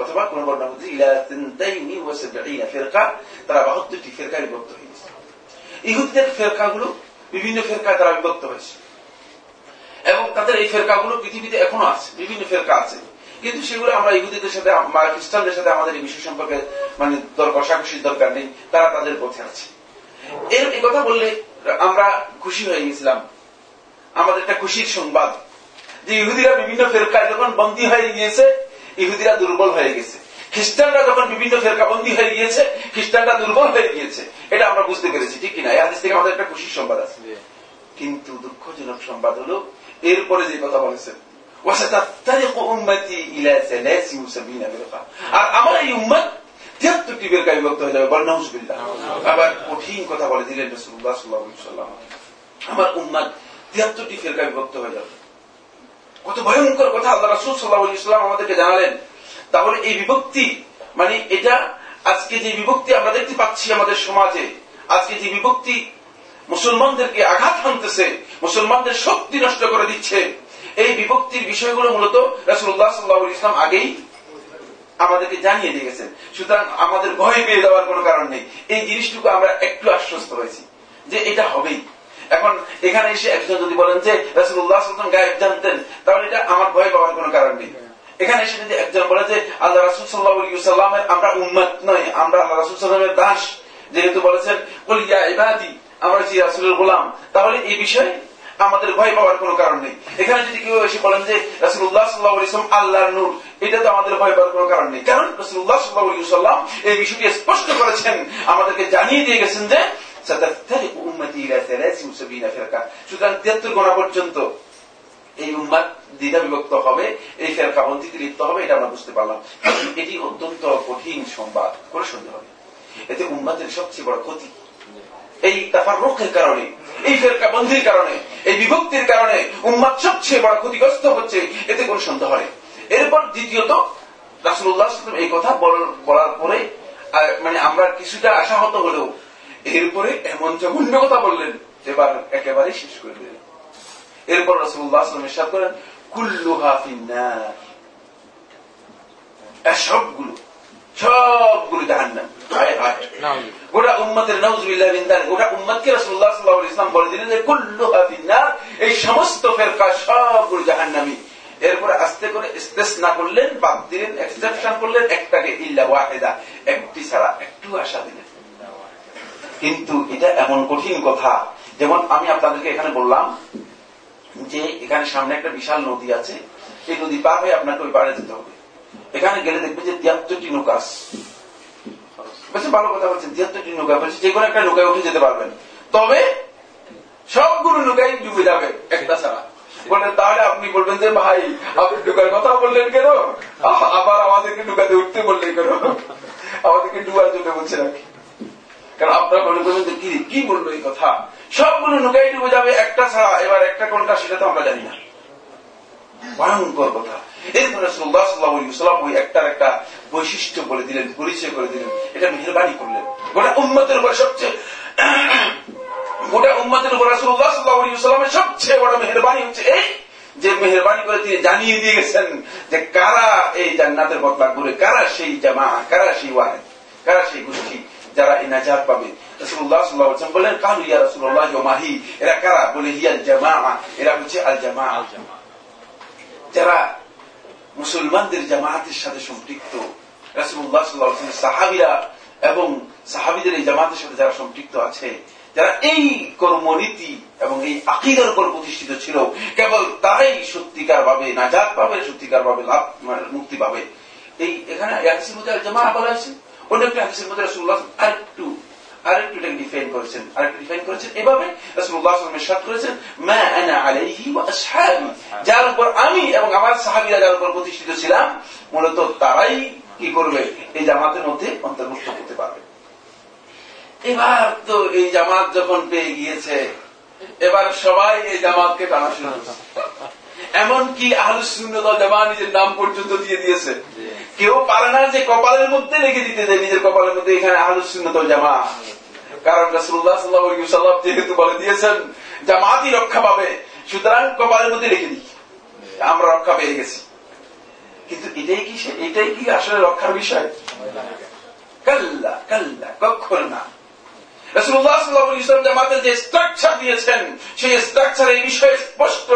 অথবা কোন বর্ণনা মধ্যে ইলা তিনতাইনি ওয়া সাবঈনা ফিরকা তারা 72টি ফিরকা বিভক্ত হয়ে গেছে ইহুদিদের ফিরকাগুলো বিভিন্ন ফিরকায় তারা বিভক্ত হয়েছে এবং তাদের এই ফেরকাগুলো পৃথিবীতে এখনো আছে বিভিন্ন ফেরকা আছে কিন্তু সেগুলো আমরা ইহুদিদের সাথে খ্রিস্টানদের সাথে আমাদের এই বিষয় সম্পর্কে মানে কষাকষির দরকার নেই। তারা তাদের পথে আছে। এর এই কথা বললে আমরা খুশি হয়ে গেছিলাম। আমাদের একটা খুশির সংবাদ। যে ইহুদিরা বিভিন্ন ফেরকায় যখন বন্দী হয়ে গিয়েছে ইহুদিরা দুর্বল হয়ে গেছে। খ্রিস্টানরা যখন বিভিন্ন ফেরকা বন্দী হয়ে গিয়েছে খ্রিস্টানরা দুর্বল হয়ে গিয়েছে। এটা আমরা বুঝতে পেরেছি ঠিক কিনা? এই হাদিস থেকে আমাদের একটা খুশির সংবাদ আছে। কিন্তু দুঃখজনক সংবাদ হলো এরপরে যে কথা বলেছেন আমার এই উম্মত বিভক্ত হয়ে যাবে আবার কঠিন কথা বলে দিলেন আমার বিভক্ত হয়ে যাবে কত ভয়ঙ্কর কথা আল্লাহ আমাদেরকে জানালেন। তাহলে এই বিভক্তি মানে এটা আজকে যে বিভক্তি আমরা দেখতে পাচ্ছি আমাদের সমাজে, আজকে যে বিভক্তি মুসলমানদেরকে আঘাত হানতেছে, মুসলমানদের শক্তি নষ্ট করে দিচ্ছে এই বিভক্তির বিষয়গুলো মূলত রাসুল্লাহ সাল্লাহ ইসলাম আগেই আমাদেরকে জানিয়ে দিয়ে গেছেন। সুতরাং আমাদের ভয় পেয়ে দেওয়ার কোন কারণ নেই। এই জিনিসটুকু আমরা একটু আশ্বস্ত হয়েছি যে এটা হবেই। এখন এখানে এসে একজন যদি বলেন যে রাসুল্লাহ সাল্লাম গায়েব জানতেন, তাহলে এটা আমার ভয় পাওয়ার কোন কারণ নেই। এখানে এসে যদি একজন বলে যে আল্লাহ রাসুল সাল্লাহামের আমরা উন্মত নয়, আমরা আল্লাহ রাসুল সাল্লামের দাস, যেহেতু বলেছেন কলিয়া ইবাদি, আমরা যে রাসুলের গোলাম। তাহলে এই বিষয়ে আমাদের ভয় পাওয়ার কোন কারণ নেই। এখানে যদি কেউ এসে বলেন যে রাসুল্লাহ সাল্লাহ ইসলাম আল্লাহর নূর, এটা তো আমাদের ভয় পাওয়ার কোন কারণ নেই। কারণ রাসুল্লাহ সাল্লাহ সাল্লাম এই বিষয়টি স্পষ্ট করেছেন। আমাদেরকে জানিয়ে দিয়ে গেছেন যে সুতরাং তিয়াত্তর গোনা পর্যন্ত এই উম্মাদ দ্বিধা বিভক্ত হবে, এই ফেরকাবন্দিতে লিপ্ত হবে, এটা আমরা বুঝতে পারলাম। এটি অত্যন্ত কঠিন সংবাদ করে সন্দেহ হবে এতে উম্মাদের সবচেয়ে বড় ক্ষতি এই তাফার রক্ষের কারণে, এই ফেরকাবন্দির কারণে, এই বিভক্তির কারণে উম্মাদ সবচেয়ে বড় ক্ষতিগ্রস্ত হচ্ছে, এতে কোন সন্দেহ নেই। এরপর দ্বিতীয়ত রাসুল্লাহ এই কথা বলার পরে মানে আমরা কিছুটা আশাহত হলেও, এরপরে এমন জঘন্য কথা বললেন এবার একেবারে শেষ করে দিলেন। এরপর রসুল্লাহ আসলাম ইসাদ করেন কুল্লু হাফিন্না সবগুলো সবগুলো জাহান্নাম। গোটা উম্মতের নজবিল্লাহ গোটা উম্মতকে রসুল্লাহ সাল্লাহ ইসলাম বলে দিলেন যে কুল্লু এই সমস্ত ফেরকা সবগুলো জাহান্নামী এরপরে আস্তে করে স্পেস না করলেন বাদ দিলেন এক্সেপশন করলেন একটাকে ইল্লা ওয়াহেদা। একটি ছাড়া একটু আশা দিলেন। কিন্তু এটা এমন কঠিন কথা। যেমন আমি আপনাদেরকে এখানে বললাম যে এখানে সামনে একটা বিশাল নদী আছে। এই নদী পার হয়ে আপনাকে ওই পাড়ে যেতে হবে। এখানে গেলে দেখবে যে তিয়াত্তরটি নৌকা বলছে, ভালো কথা বলছেন তিয়াত্তরটি নৌকা, বলছে, যে কোনো একটা নৌকায় উঠে যেতে পারবেন। তবে সবগুলো নৌকায় ডুবে যাবে, একটা ছাড়া। বলে, তাহলে আপনি বলবেন যে, ভাই, আপনি ঢুকার কথা বললেন কেন? আবার আমাদেরকে ঢুকাতে উঠতে বললেন কেন? আমাদেরকে ডুবার জন্য বলছে নাকি? কারণ আপনারা মনে করবেন যে কি বলল এই কথা? সবগুলো নুকাই ডুবে যাবে, একটা ছাড়া। এবার একটা কোনটা, সেটা তো আমরা জানি না। ভয়ঙ্কর কথা। এরপরে সুল্লাহ সাল্লাহ ওই একটার একটা বৈশিষ্ট্য বলে দিলেন, পরিচয় করে দিলেন। এটা মেহরবানি করলেন। গোটা উন্মতের উপরে সবচেয়ে গোটা উম্মতের উপর রাসুল্লাহ সাল্লামের সবচেয়ে বড় মেহরবানি হচ্ছে এই যে মেহরবানি করে তিনি জানিয়ে দিয়ে গেছেন যে কারা এই জান্নাতের বদলা করে, কারা সেই জামা, কারা সেই ওয়াহেদ, কারা সেই গোষ্ঠী যারা এই নাজার পাবে। রসুল্লাহ সাল্লাহ বললেন কানু ইয়া রসুল্লাহ মাহি, এরা কারা? বলে, হিয়াল জামা এরা হচ্ছে আল জামা যারা মুসলমানদের জামাতের সাথে সম্পৃক্ত রাসুল্লাহ সাল্লাহ সাহাবিরা এবং সাহাবিদের এই জামাতের সাথে যারা সম্পৃক্ত আছে, যারা এই কর্মনীতি এবং এই আকিদার উপর প্রতিষ্ঠিত ছিল, কেবল তারাই সত্যিকার ভাবে নাজাত পাবে সত্যিকার ভাবে লাভ মানে মুক্তি পাবে। এই এখানে জামা বলা হয়েছে। অন্য একটা হাদিসের মধ্যে রাসুল্লাহ আরেকটু আরেকটু এটাকে ডিফাইন করেছেন আরেকটু ডিফাইন করেছেন। এভাবে রাসুল্লাহ সাদ করেছেন মা আনা আলাইহি আসহাবি। যার উপর আমি এবং আমার সাহাবীরা যার উপর প্রতিষ্ঠিত ছিলাম মূলত তারাই কি করবে? এই জামাতের মধ্যে অন্তর্ভুক্ত করতে পারবে। এবার তো এই জামাত যখন পেয়ে গিয়েছে এবার সবাই এই জামাতকে টানা শুরু এমনকি আহলুসুন্নত জামা নিজের নাম পর্যন্ত দিয়ে দিয়েছে। কেউ পারে না যে কপালের মধ্যে রেখে দিতে দেয় নিজের কপালের মধ্যে এখানে আহলুসুন্নত জামা কারণ রাসুল্লাহ সাল্লাহ যেহেতু বলে দিয়েছেন, জামাতই রক্ষা পাবে, সুতরাং কপালের মধ্যে রেখে দিই। আমরা রক্ষা পেয়ে গেছি। কিন্তু এটাই কি এটাই কি আসলে রক্ষার বিষয়? কাল্লা কাল্লা কখন না। যে স্ট্রাকচার দিয়েছেন, সেই স্ট্রাকচার এই বিষয়ে স্পষ্ট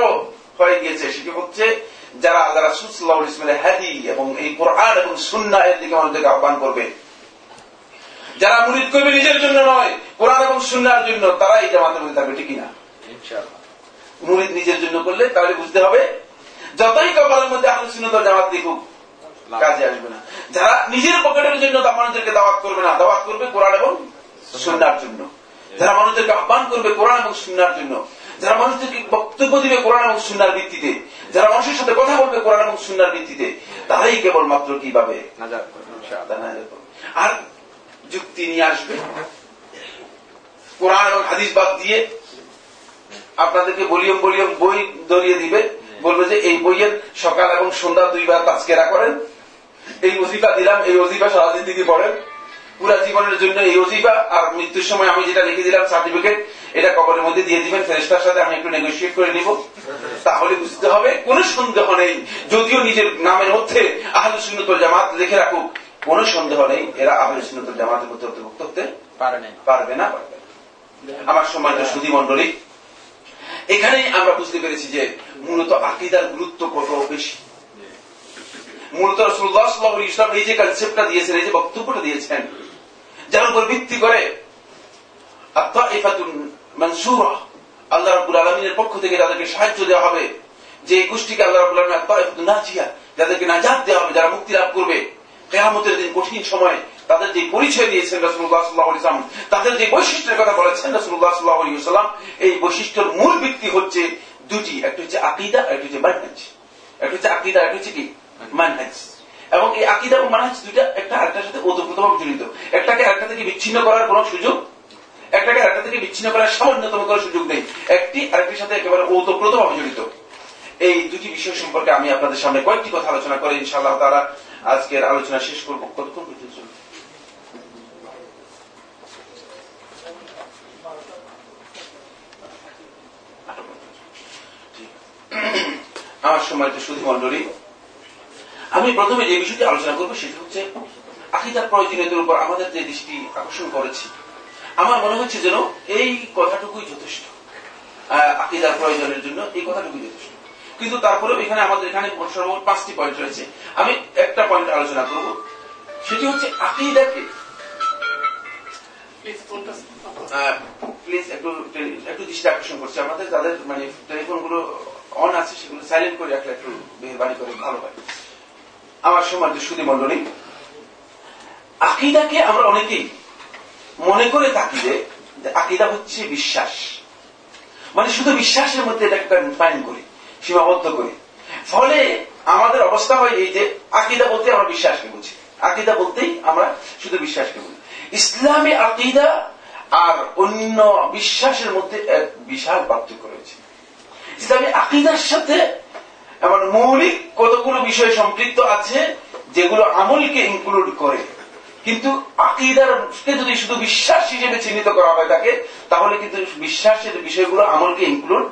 হয়ে গিয়েছে। সেটি হচ্ছে যারা আল্লাহ রাসুল সাল্লাহ ইসলামের হ্যাদি এবং এই কোরআন এবং সুন্না এর দিকে আমাদেরকে আহ্বান করবে। যারা মুরিদ করবে নিজের জন্য নয় কোরআন এবং সুন্নার জন্য তারা এই জামাতের মধ্যে থাকবে ঠিক না মুরিদ নিজের জন্য করলে তাহলে বুঝতে হবে যতই কপালের মধ্যে আহলে সুন্নত জামাত দেখুক কাজে আসবে না। যারা নিজের পকেটের জন্য মানুষদেরকে দাওয়াত করবে না দাওয়াত করবে কোরআন এবং সুন্নার জন্য। যারা মানুষদেরকে আহ্বান করবে কোরআন এবং সুন্নার জন্য যারা মানুষদেরকে বক্তব্য দিবে কোরআন এবং সুন্নার ভিত্তিতে যারা মানুষের সাথে কথা বলবে কোরআন এবং সুন্নার ভিত্তিতে তারাই কেবলমাত্র কি পাবে আর যুক্তি নিয়ে আসবে। কোরআন এবং হাদিস বাদ দিয়ে আপনাদেরকে বলিয়ম বলিয়ম বই ধরিয়ে দিবে। বলবে যে এই বইয়ের সকাল এবং সন্ধ্যা দুইবার তাজকেরা করেন। এই অজিফা দিলাম, এই অজিফা সারাদিন দিকে পড়েন। পুরা জীবনের জন্য এই অজিফা আর মৃত্যুর সময় আমি যেটা লিখে দিলাম সার্টিফিকেট এটা কবরের মধ্যে দিয়ে দিবেন। ফেরেস্তার সাথে আমি একটু নেগোসিয়েট করে নিব। তাহলে বুঝতে হবে, কোন সন্দেহ নেই। যদিও নিজের নামের মধ্যে আহলে সুন্নত জামাত লিখে রাখুক কোন সন্দেহ নেই এরা আহলে সুন্নত জামাতের মধ্যে অন্তর্ভুক্ত হতে পারবে না পারবে আমার সময় সুধী মন্ডলী এখানেই আমরা বুঝতে পেরেছি যে মূলত আকিদার গুরুত্ব কত বেশি। মূলত রসুল্লাহ ইসলাম এই যে কনসেপ্টটা দিয়েছেন এই যে বক্তব্যটা দিয়েছেন যার উপর ভিত্তি করে মনসুরা আল্লাহ রাবুল আলমিনের পক্ষ থেকে তাদেরকে সাহায্য দেওয়া হবে। যে গোষ্ঠীকে আল্লাহ রাবুল আলমিন নাজিয়া যাদেরকে নাজাদ দেওয়া হবে যারা মুক্তি লাভ করবে কেয়ামতের দিন কঠিন সময় তাদের যে পরিচয় দিয়েছেন রসুল্লাহ সাল্লাহ ইসলাম তাদের যে বৈশিষ্ট্যের কথা বলেছেন রসুল্লাহ সাল্লাহ সাল্লাম এই বৈশিষ্ট্যের মূল ভিত্তি হচ্ছে দুটি। একটা হচ্ছে আকিদা একটা হচ্ছে বান্যাজ একটা হচ্ছে আকিদা, একটা হচ্ছে কি? মানহাজ। এবং এই আকিদা এবং মানহাজ দুইটা একটা আরেকটার সাথে ওতপ্রোতভাবে জড়িত। একটাকে আরেকটা থেকে বিচ্ছিন্ন করার কোন সুযোগ, একটাকে আরেকটা থেকে বিচ্ছিন্ন করার সামান্যতম করার সুযোগ নেই। একটি আরেকটির সাথে একেবারে ওতপ্রোতভাবে জড়িত। এই দুটি বিষয় সম্পর্কে আমি আপনাদের সামনে কয়েকটি কথা আলোচনা করে ইনশাআল্লাহ তারা আজকের আলোচনা শেষ করব। কতক্ষণ পর্যন্ত? আমার সময় তো শুধু মন্ডলী আমি প্রথমে যে বিষয়টি আলোচনা করব সেটা হচ্ছে আকিদার প্রয়োজনীয়তার উপর আমাদের যে দৃষ্টি আকর্ষণ করেছি আমার মনে হচ্ছে যেন এই কথাটুকুই যথেষ্ট। আহ, আকিদার প্রয়োজনের জন্য এই কথাটুকুই যথেষ্ট। কিন্তু তারপরেও এখানে আমাদের এখানে সর্বমোট পাঁচটি পয়েন্ট রয়েছে। আমি একটা পয়েন্ট আলোচনা করব। সেটি হচ্ছে আকিদাকে প্লিজ একটু একটু দৃষ্টি আকর্ষণ করছি আমাদের। যাদের মানে টেলিফোনগুলো অন আছে, সেগুলো সাইলেন্ট করে রাখলে একটু মেহরবানি করে ভালো হয়। আমার সময় সুদী মন্ডলী আকিদাকে আমরা অনেকেই মনে করে থাকি যে যে আকিদা হচ্ছে বিশ্বাস। মানে শুধু বিশ্বাসের মধ্যে এটা একটা কনফাইন করি। সীমাবদ্ধ করি। ফলে আমাদের অবস্থা হয় এই যে, আকিদা বলতে আমরা বিশ্বাসকে বুঝি। আকিদা বলতেই আমরা শুধু বিশ্বাসকে বুঝি। ইসলামী আকিদা আর অন্য বিশ্বাসের মধ্যে এক বিশাল পার্থক্য রয়েছে। ইসলামী আকিদার সাথে এমন মৌলিক কতগুলো বিষয় সম্পৃক্ত আছে, যেগুলো আমলকে ইনক্লুড করে। কিন্তু আকিদারকে যদি শুধু বিশ্বাস হিসেবে চিহ্নিত করা হয় তাকে, তাহলে কিন্তু বিশ্বাসের বিষয়গুলো আমলকে ইনক্লুড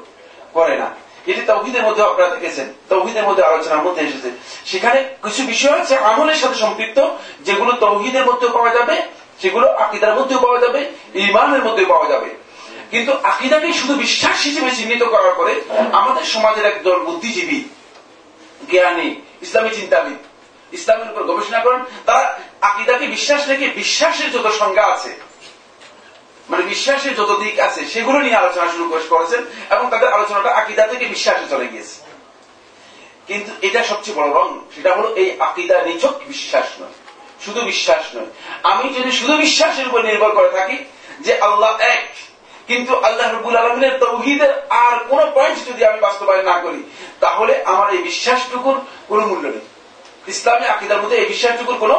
করে না। এটি তৌহিদের মধ্যে আপনারা দেখেছেন। তৌহিদের মধ্যে আলোচনার মধ্যে এসেছে। সেখানে কিছু বিষয় আছে আমলের সাথে সম্পৃক্ত, যেগুলো তৌহিদের মধ্যে পাওয়া যাবে, সেগুলো আকিদার মধ্যেও পাওয়া যাবে, ইমানের মধ্যেও পাওয়া যাবে। কিন্তু আকিদাকে শুধু বিশ্বাস হিসেবে চিহ্নিত করার পরে আমাদের সমাজের একদল বুদ্ধিজীবী, জ্ঞানী, ইসলামী চিন্তাবিদ, ইসলামের উপর গবেষণা করেন, তারা আকিদাকে বিশ্বাস রেখে বিশ্বাসের যত সংজ্ঞা আছে মানে বিশ্বাসের যত দিক আছে সেগুলো নিয়ে আলোচনা শুরু করেছেন এবং তাদের আলোচনাটা আকিদা থেকে বিশ্বাসে চলে গিয়েছে। কিন্তু এটা সবচেয়ে বড় রং সেটা হলো এই আকিদা নিছক বিশ্বাস নয় শুধু বিশ্বাস নয়। আমি যদি শুধু বিশ্বাসের উপর নির্ভর করে থাকি যে আল্লাহ এক কিন্তু আল্লাহ রবুল আলমিনের তৌহিদের আর কোন পয়েন্ট যদি আমি বাস্তবায়ন না করি তাহলে আমার এই বিশ্বাসটুকুর কোন মূল্য নেই। ইসলামী আকিদার মধ্যে এই বিশ্বাসটুকুর কোন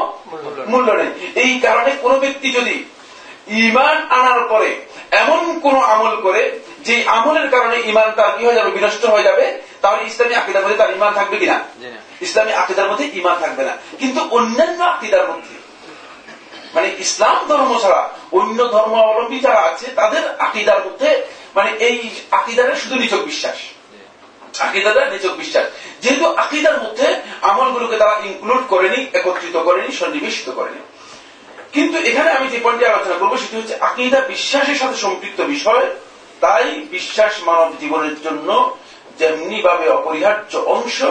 মূল্য নেই। এই কারণে কোন ব্যক্তি যদি ইমান আনার পরে এমন কোন আমল করে যে আমলের কারণে ইমান তার কি হয়ে যাবে বিনষ্ট হয়ে যাবে তাহলে ইসলামী আকিদার মধ্যে তার ইমান থাকবে কিনা? ইসলামী আকিদার মধ্যে ইমান থাকবে না। কিন্তু অন্যান্য আকিদার মধ্যে মানে ইসলাম ধর্ম ছাড়া অন্য ধর্মাবলম্বী যারা আছে তাদের আকিদার মধ্যে মানে এই আকিদারে শুধু নিচক বিশ্বাস। আকিদাটা নিচক বিশ্বাস। যেহেতু আকিদার মধ্যে আমলগুলোকে তারা ইনক্লুড করেনি একত্রিত করেনি সন্নিবেশিত করেনি। কিন্তু এখানে আমি যে পয়েন্টটি আলোচনা করব সেটি হচ্ছে আকিদা বিশ্বাসের সাথে সম্পৃক্ত বিষয়। তাই বিশ্বাস মানব জীবনের জন্য যেমনি ভাবে অপরিহার্য অংশ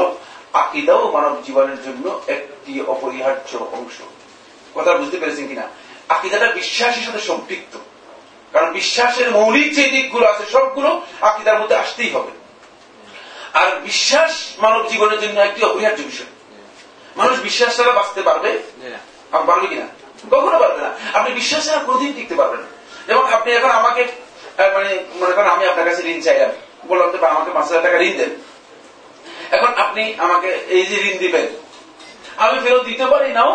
আকিদাও মানব জীবনের জন্য একটি অপরিহার্য অংশ। কথা বুঝতে পেরেছেন কিনা? আকিদাটা বিশ্বাসের সাথে সম্পৃক্ত। কারণ বিশ্বাসের মৌলিক যে দিকগুলো আছে সবগুলো আকিদার মধ্যে আসতেই হবে। আর বিশ্বাস মানব জীবনের জন্য একটি অপরিহার্য বিষয়। মানুষ বিশ্বাস ছাড়া বাঁচতে পারবে? পারবে কিনা? কখনো পারবে না। আপনি বিশ্বাস ছাড়া কোনোদিন টিকতে পারবেন না। যেমন আপনি এখন আমাকে মানে মনে করেন আমি আপনার কাছে ঋণ চাইলাম। বললাম, তো আমাকে পাঁচ হাজার টাকা ঋণ দেন। এখন আপনি আমাকে এই যে ঋণ দিবেন, আমি ফেরত দিতে পারি নাও?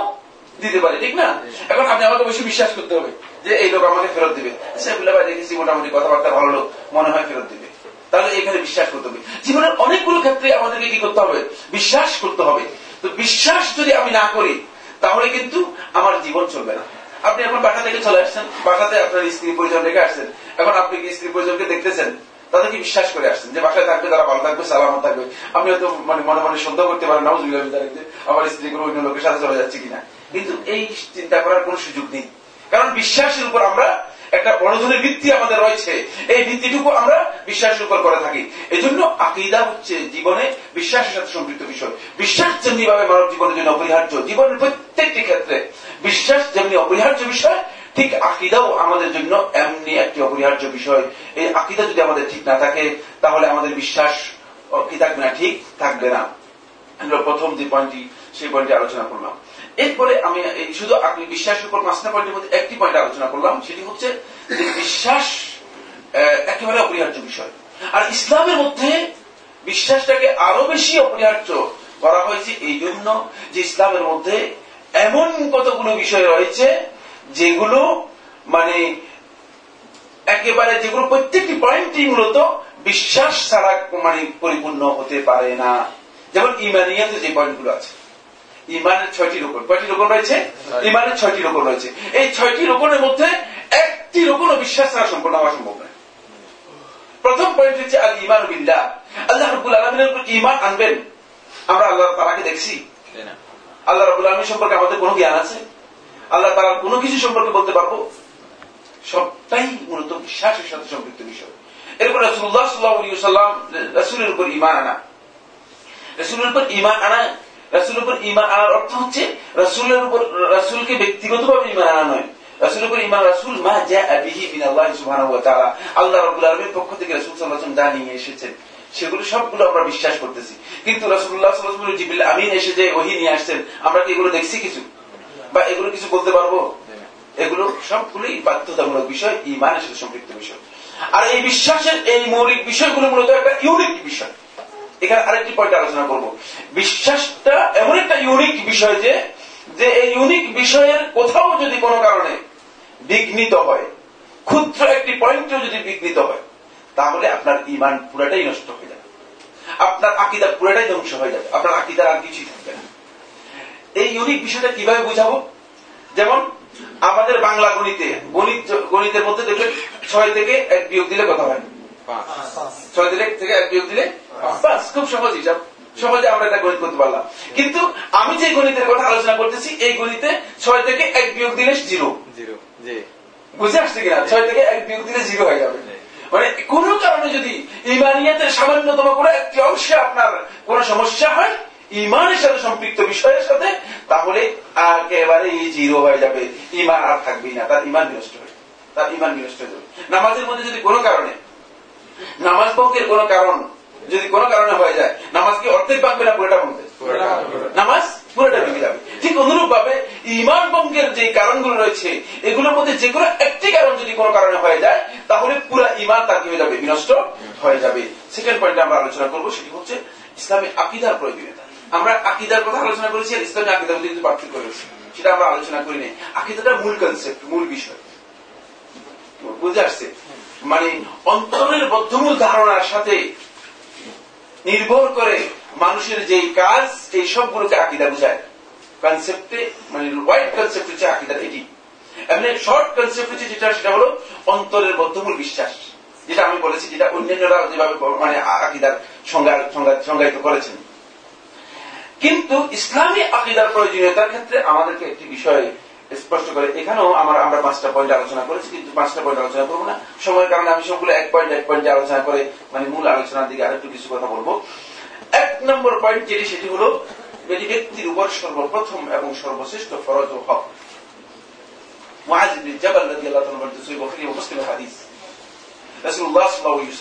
দিতে পারি, ঠিক না? এখন আপনি আমাকে বেশি বিশ্বাস করতে হবে যে এই লোক আমাকে ফেরত দিবে। সেগুলো ভাই দেখেছি মোটামুটি কথাবার্তা ভালো লোক, মনে হয় ফেরত দিবে। তাহলে এখানে বিশ্বাস করতে হবে। জীবনের অনেকগুলো ক্ষেত্রে আমাদেরকে কি করতে হবে? বিশ্বাস করতে হবে। তো বিশ্বাস যদি আমি না করি তাহলে কিন্তু আমার জীবন চলবে না। আপনি এখন বাসা থেকে চলে আসছেন, বাসাতে আপনার স্ত্রী পরিজন রেখে আসছেন। এখন আপনি কি স্ত্রী পরিজনকে দেখতেছেন? তাদেরকে বিশ্বাস করে আসছেন যে বাসায় থাকবে, তারা ভালো থাকবে সালামত থাকবে। আমি হয়তো মানে মনে মনে সন্দেহ করতে পারেন নাও যে আমার স্ত্রী কোনো অন্য লোকের সাথে চলে যাচ্ছে কিনা। কিন্তু এই চিন্তা করার কোন সুযোগ নেই। কারণ বিশ্বাসের উপর আমরা একটা বড় ধরনের ভিত্তি আমাদের রয়েছে। এই ভিত্তিটুকু আমরা বিশ্বাসের উপর করে থাকি। এই জন্য আকিদা হচ্ছে জীবনে বিশ্বাসের সাথে সম্পৃক্ত বিষয়। বিশ্বাস যেমনি ভাবে মানব জীবনের জন্য অপরিহার্য, জীবনের প্রত্যেকটি ক্ষেত্রে বিশ্বাস যেমনি অপরিহার্য বিষয়, ঠিক আকিদাও আমাদের জন্য এমনি একটি অপরিহার্য বিষয়। এই আকিদা যদি আমাদের ঠিক না থাকে, তাহলে আমাদের বিশ্বাস কি থাকবে না? ঠিক থাকবে না। আমরা প্রথম যে পয়েন্টটি সেই পয়েন্টটি আলোচনা করলাম। এরপরে আমি শুধু আপনি বিশ্বাসের উপর পাঁচটা পয়েন্টের মধ্যে একটি পয়েন্ট আলোচনা করলাম, সেটি হচ্ছে যে বিশ্বাস একেবারে অপরিহার্য বিষয়। আর ইসলামের মধ্যে বিশ্বাসটাকে আরও বেশি অপরিহার্য করা হয়েছে এই জন্য যে ইসলামের মধ্যে এমন কতগুলো বিষয় রয়েছে যেগুলো মানে একেবারে যেগুলো প্রত্যেকটি পয়েন্টই মূলত বিশ্বাস ছাড়া মানে পরিপূর্ণ হতে পারে না। যেমন ইমানিয়াতে যে পয়েন্টগুলো আছে। ইমানের ছয়টি রোকন কয়টি রোকন রয়েছে? ইমানের ছয়টি রোকন রয়েছে। এই ছয়টি রোকনের মধ্যে একটি রোকন বিশ্বাস ছাড়া সম্পূর্ণ হওয়া সম্ভব নয়। প্রথম পয়েন্ট হচ্ছে আল ইমান বিল্লাহ। আল্লাহ রবুল আলমিনের উপর ইমান আনবেন? আমরা আল্লাহ তালাকে দেখছি। আল্লাহ রবুল আলমী সম্পর্কে আমাদের কোনো জ্ঞান আছে? আল্লাহ তালার কোনো কিছু সম্পর্কে বলতে পারব? সবটাই মূলত বিশ্বাসের সাথে সম্পৃক্ত বিষয়। এরপর রসুল্লাহ সাল্লাম রসুলের উপর ইমান আনা। রসুলের উপর ইমান আনা রসুলের উপর ইমান আনার অর্থ হচ্ছে রসুলের উপর, রসুলকে ব্যক্তিগতভাবে ইমান আনা নয়। রসুলের উপর ইমান রসুল মা যা বিহি বিন আল্লাহ আল্লাহ রাব্বুল আলামিনের পক্ষ থেকে রাসূল ওয়াসাল্লাম যা নিয়ে এসেছেন, সেগুলো সবগুলো আমরা বিশ্বাস করতেছি। কিন্তু আলাইহি ওয়াসাল্লাম জিবরিল আমিন এসে যে ওহী নিয়ে আসছেন, আমরা কি এগুলো দেখছি কিছু? বা এগুলো কিছু বলতে পারব? এগুলো সবগুলোই বাধ্যতামূলক বিষয় ইমানের সাথে সম্পৃক্ত বিষয়। আর এই বিশ্বাসের, এই মৌলিক বিষয়গুলো মূলত একটা ইউনিক বিষয়। এখানে আরেকটি পয়েন্ট আলোচনা করব। বিশ্বাসটা এমন একটা ইউনিক বিষয় যে যে এই ইউনিক বিষয়ের কোথাও যদি কোনো কারণে বিঘ্নিত হয়, ক্ষুদ্র একটি পয়েন্টও যদি বিঘ্নিত হয়, তাহলে আপনার ইমান পুরাটাই নষ্ট হয়ে যাবে। আপনার আকিদা পুরাটাই ধ্বংস হয়ে যাবে। আপনার আকিদার আর কিছুই থাকবে না। এই ইউনিক বিষয়টা কীভাবে বুঝাবো? যেমন, আমাদের বাংলা গণিতে, গণিত, গণিতের মধ্যে দেখবেন ছয় থেকে এক বিয়োগ দিলে কথা হয় ছয় দিলে থেকে এক বিয়োগ দিলে বাস খুব সহজ হিসাব। সহজে আমরা এটা গণিত করতে পারলাম। কিন্তু আমি যে গণিতের কথা আলোচনা করতেছি এই গণিতে ছয় থেকে এক বিয়োগ দিলে জিরো। জিরো বুঝে আসছে কিনা? ছয় থেকে এক বিয়োগ দিলে জিরো হয়ে যাবে। মানে কোন কারণে যদি ইমানিয়াতের সামান্যতম কোনো একটি অংশে আপনার কোন সমস্যা হয় ইমানের সাথে সম্পৃক্ত বিষয়ের সাথে তাহলে একেবারে এই জিরো হয়ে যাবে। ইমান আর থাকবেই না। তার ইমান বিনষ্ট হয়ে তার ইমান বিনষ্ট হয়ে যাবে। নামাজের মধ্যে যদি কোনো কারণে নামাজ ভঙ্গের কোন কারণ যদি কোনো কারণে হয়ে যায় নামাজ কি অর্ধেক ভাঙবে না পুরোটা ভাঙবে নামাজ পুরোটা ভেঙে যাবে ঠিক অনুরূপ ভাবে ইমান ভঙ্গের যে কারণগুলো রয়েছে এগুলোর মধ্যে যে কোনো একটি কারণ যদি কোনো কারণে হয়ে যায় তাহলে পুরো ইমান তার কি হয়ে যাবে? বিনষ্ট হয়ে যাবে। সেকেন্ড পয়েন্টে আমরা আলোচনা করব সেটি হচ্ছে ইসলামী আকিদার প্রয়োজনীয়তা। আমরা আকিদার কথা আলোচনা করেছি আর ইসলামী আকিদার মধ্যে কিন্তু পার্থক্য রয়েছে। সেটা আমরা আলোচনা করিনি। আকিদাটা মূল কনসেপ্ট মূল বিষয়। বুঝে আসছে? মানে অন্তরের বদ্ধমূল ধারণার সাথে নির্ভর করে মানুষের যে কাজ, এই সবগুলোকে আকিদা বুঝায়। কনসেপ্টে মানে ওয়াইড কনসেপ্ট হচ্ছে আকিদার এটি। এমনি শর্ট কনসেপ্ট হচ্ছে যেটা, সেটা হলো অন্তরের বদ্ধমূল বিশ্বাস। যেটা আমি বলেছি, যেটা অন্যান্যরা যেভাবে মানে আকিদার সংজ্ঞায়িত করেছেন। কিন্তু ইসলামী আকিদার প্রয়োজনীয়তার ক্ষেত্রে আমাদেরকে একটি বিষয় স্পষ্ট করে, এখানেও আমার, আমরা পাঁচটা পয়েন্ট আলোচনা করেছি, কিন্তু পাঁচটা পয়েন্ট আলোচনা করব না। সময়ের কারণে আমি সবগুলো এক পয়েন্ট এক পয়েন্টে আলোচনা করে মানে মূল আলোচনার দিকে আরেকটু কিছু কথা বলব। এক নম্বর পয়েন্ট যেটি, সেটি হলো এটি ব্যক্তির উপর সর্বপ্রথম এবং সর্বশ্রেষ্ঠ ফরজ ও হক। হাদিস। আমি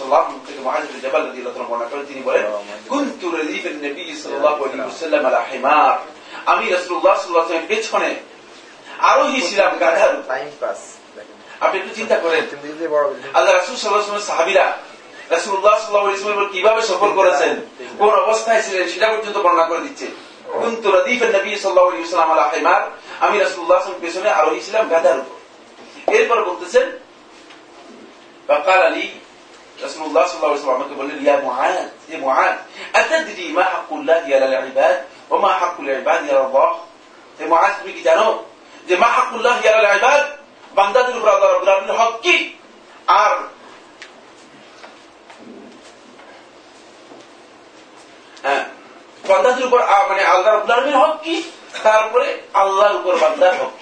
ওয়াসাল্লামের পেছনে আরোহী ছিলাম গাধার টাইম পাস আপনি একটু চিন্তা করেন আল্লাহ রাসুল সাল্লাহ সাহাবিরা রাসুল্লাহ সাল্লাহ কিভাবে সফর করেছেন কোন অবস্থায় ছিলেন সেটা পর্যন্ত বর্ণনা করে দিচ্ছে কিন্তু রদিফের নবী সাল্লাহ ইসলাম আল্লাহ হেমার আমি রাসুল্লাহ পেছনে আরোহী ছিলাম গাধার উপর এরপর বলতেছেন فقال لي رسول الله صلى الله عليه وسلم আমাকে বললেন ইয়া মুআদ এ মুআদ আতাদরি মা হাক্কুল্লাহ আলা আল-ইবাদ ওয়া মা হাক্কুল ইবাদ আলা আল্লাহ এ মুআদ তুমি কি জানো যে মা হাক্কুল্লাহ আলা আল-ইবাদ বান্দাদের উপর আল্লাহ রাব্বুল হক কি? আর বান্দাদের উপর মানে আল্লাহ রাব্বুল আলামিনের হক কি? তারপরে আল্লাহর উপর বান্দার হক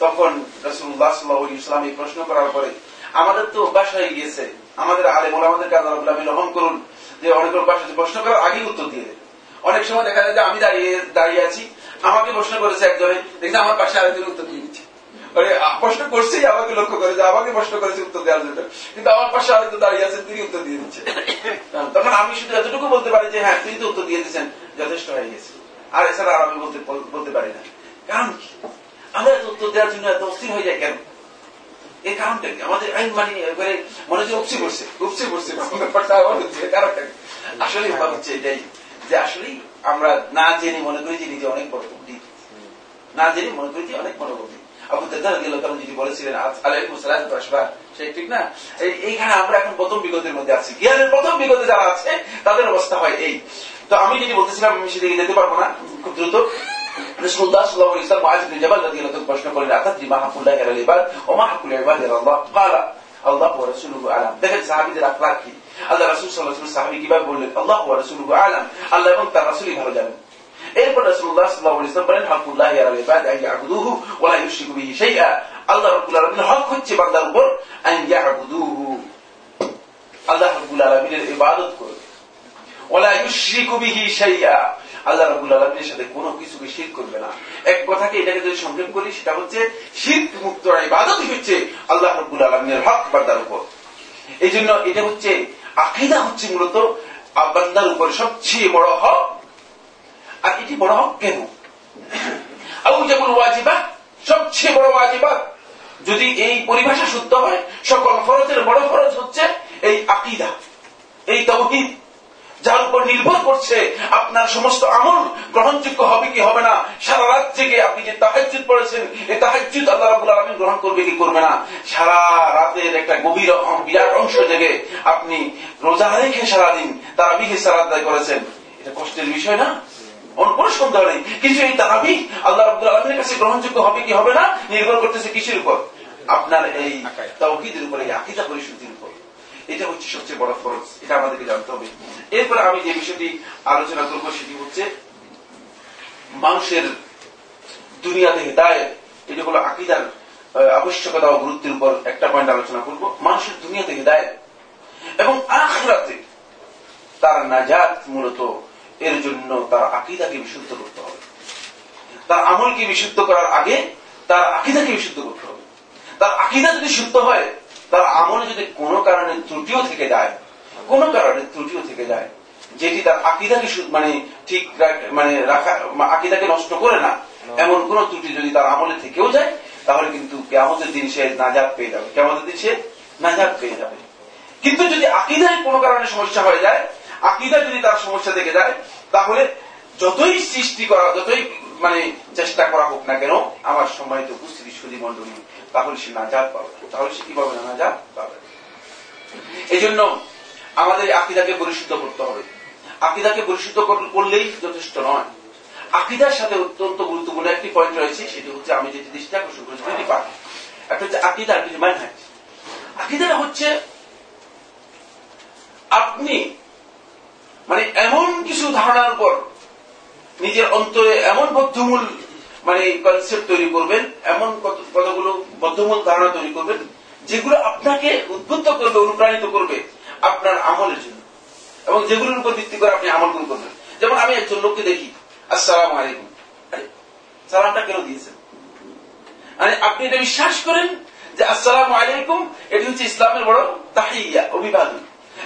তখন রাসূলুল্লাহ সাল্লাল্লাহু আলাইহি ওয়াসাল্লাম এই প্রশ্ন করার পরে, আমাদের তো অভ্যাস হয়ে গিয়েছে। আমাদের আলেম ওলামাদেরকে আল্লাহ রাব্বুল আলামিন রহম করুন, যে অনেক অভ্যাস আছে প্রশ্ন করার আগেই উত্তর দিয়ে দেয়। অনেক সময় দেখা যায় যে আমি দাঁড়িয়ে দাঁড়িয়ে আছি আমাকে প্রশ্ন করেছে একজনে দেখছি আমার পাশে আরেকজন উত্তর দিয়ে দিচ্ছে। মানে প্রশ্ন করছেই আমাকে লক্ষ্য করে যে আমাকে প্রশ্ন করেছে উত্তর দেওয়ার জন্য। কিন্তু আমার পাশে আরেকজন দাঁড়িয়ে আছেন তিনি উত্তর দিয়ে দিচ্ছে। তখন আমি শুধু এতটুকু বলতে পারি যে হ্যাঁ তিনি তো উত্তর দিয়ে দিচ্ছেন যথেষ্ট হয়ে গেছে। আর এছাড়া আর আমি বলতে বলতে পারি না। কারণ কি? আমরা উত্তর দেওয়ার জন্য এত অস্থির হয়ে যায় কেন? এই কারণটা কি? আমাদের আইন মানে এবারে মনে হচ্ছে উপসে পড়ছে উপসে পড়ছে, ব্যাপারটা আমার হচ্ছে কারণটা আসলে হচ্ছে এটাই, যে আসলে আমরা না জেনে মনে করি যে নিজে অনেক বড় কুটি না জেনে মনে করি যে অনেক বড় কুটি আবু গেল কারণ যদি বলেছিলেন সেই ঠিক না? এইখানে আমরা এখন প্রথম বিগতের মধ্যে আছি। জ্ঞানের প্রথম বিগতে যারা আছে, তাদের অবস্থা হয় এই। তো আমি যদি বলতেছিলাম, আমি সেদিকে যেতে পারব না, খুব দ্রুত। আল্লাহ রসুল আলম। দেখেন সাহাবিদের আখলা কি? আল্লাহ রাসূল আলাইহি সাহাবী কীভাবে বললেন? আল্লাহ ওয়া রাসূলুহু আলাম। আল্লাহ এবং তার রাসূলই ভালো জানেন। এরপর রাসূলুল্লাহ সাল্লাল্লাহু বলেন হাকুল্লাহ ওয়া লা ইউশরিকু বিহি শাইআ। আল্লাহ রাব্বুল আলামিনের হক হচ্ছে বান্দার উপর আন ইয়াবুদুহু। আল্লাহ রাব্বুল আলামিনের ইবাদত করবে ওয়া লা ইউশরিকু বিহি শাইআ। আল্লাহ রাবুল আলমীর সাথে কোনো কিছুকে শির করবে না। এক কথাকে এটাকে যদি সংক্ষেপ করি, সেটা হচ্ছে শিল্প মুক্ত ইবাদতই হচ্ছে আল্লাহ রবুল আলমীর হক বান্দার উপর। এই জন্য এটা হচ্ছে আকিদা হচ্ছে মূলত বান্দার উপরে সবচেয়ে বড় হক। আর এটি বড় হক কেন? আবু যেমন ওয়াজিবা সবচেয়ে বড় ওয়াজিবা যদি এই পরিভাষা সত্য হয়, সকল ফরজের বড় ফরজ হচ্ছে এই আকিদা, এই তৌহিদ। যার উপর নির্ভর করছে আপনার সমস্ত আমল গ্রহণযোগ্য হবে কি হবে না সারা রাত জেগে আপনি যে তাহাজুদ পড়েছেন এই তাহাজুদ আল্লাহ রাবুল আলমিন গ্রহণ করবে কি করবে না? সারা রাতের একটা গভীর বিরাট অংশ জেগে আপনি রোজা রেখে সারাদিন তারা বিহে সারা আদায় করেছেন। এটা কষ্টের বিষয় না? কোনো সন্দেহ নেই। কিন্তু এই তারাবি আল্লাহ রাবুল আলমীর কাছে গ্রহণযোগ্য হবে কি হবে না নির্ভর করতেছে কিসের উপর? আপনার এই তৌহিদের উপর এই আকিদা পরিশুদ্ধির উপর এটা হচ্ছে সবচেয়ে বড় ফরজ, এটা আমাদেরকে জানতে হবে। এরপরে আমি যে বিষয়টি আলোচনা করব সেটি হচ্ছে মানুষের দুনিয়াতে হেদায় এটি হলো আকিদার আবশ্যকতা ও গুরুত্বের উপর একটা পয়েন্ট আলোচনা করব। মানুষের দুনিয়াতে হেদায় এবং আখরাতে তার নাজাত মূলত এর জন্য তার আকিদাকে বিশুদ্ধ করতে হবে। তার আমলকে বিশুদ্ধ করার আগে তার আকিদাকে বিশুদ্ধ করতে হবে। তার আকিদা যদি শুদ্ধ হয় তার আমলে যদি কোনো কারণে ত্রুটিও থেকে যায় কোনো কারণে ত্রুটিও থেকে যায় যেটি তার আকিদাকে মানে ঠিক মানে রাখা আকিদাকে নষ্ট করে না এমন কোন ত্রুটি যদি তার আমলে থেকেও যায় তাহলে কিন্তু কেমতের দিন সে নাজাদ পেয়ে যাবে। কেমতের দিন সে নাজাদ পেয়ে যাবে। কিন্তু যদি আকিদায় কোনো কারণে সমস্যা হয়ে যায় আকিদা যদি তার সমস্যা থেকে যায় তাহলে যতই সৃষ্টি করা যতই মানে চেষ্টা করা হোক না কেন আমার সম্মানিত উপস্থিতি সুদী মন্ডলী তাহলে সে নাজাদ পাবে। তাহলে সে কি পাবে না নাজাদ পাবে? এই জন্য আমাদের আকিদাকে পরিশুদ্ধ করতে হবে। আকিদাকে পরিশুদ্ধ করলেই যথেষ্ট নয়। আকিদার সাথে অত্যন্ত গুরুত্বপূর্ণ একটি পয়েন্ট রয়েছে, সেটি হচ্ছে আমি যে জিনিসটা আকর্ষণ করেছি দুটি পাঠ একটা হচ্ছে আকিদা আর কিছু ম্যানহাজ আকিদাটা হচ্ছে আপনি মানে এমন কিছু ধারণার উপর নিজের অন্তরে এমন বদ্ধমূল মানে কনসেপ্ট তৈরি করবেন, এমন কতগুলো বদ্ধমূল ধারণা তৈরি করবেন, যেগুলো আপনাকে উদ্বুদ্ধ করবে, অনুপ্রাণিত করবে আপনার আমলের জন্য। এবং যেগুলোর উপর ভিত্তি করে আপনি আমলগুলো করবেন। যেমন আমি একজন লোককে দেখি, আসসালাম আলাইকুম। সালামটা কেন দিয়েছেন? মানে আপনি এটা বিশ্বাস করেন যে আসসালাম আলাইকুম, এটি হচ্ছে ইসলামের বড় তাহিয়া, অভিবাদন।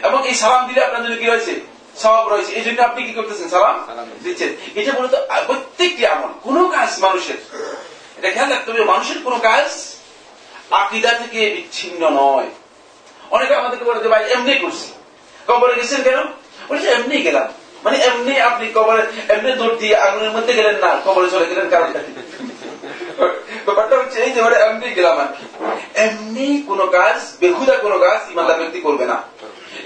এবং এই সালাম দিলে আপনার জন্য কি হয়েছে? সব রয়েছে। এই জন্য আপনি কি করতেছেন? সালাম দিচ্ছেন। এটা মূলত প্রত্যেকটি আমল কোন কাজ মানুষের। এটা খেয়াল রাখতে হবে মানুষের কোন কাজ আকিদা থেকে বিচ্ছিন্ন নয়। অনেকে আমাদেরকে বলে যে ভাই এমনি করছি। কবরে গেছেন কেন? বলেছে এমনি গেলাম। মানে এমনি আপনি কবরে এমনি দৌড় দিয়ে আগুনের মধ্যে গেলেন না কবরে চলে গেলেন কারণটা ব্যাপারটা হচ্ছে এই যে এমনি গেলাম আর কি। এমনি কোন কাজ বেহুদা কোন কাজ ইমানদার ব্যক্তি করবে না।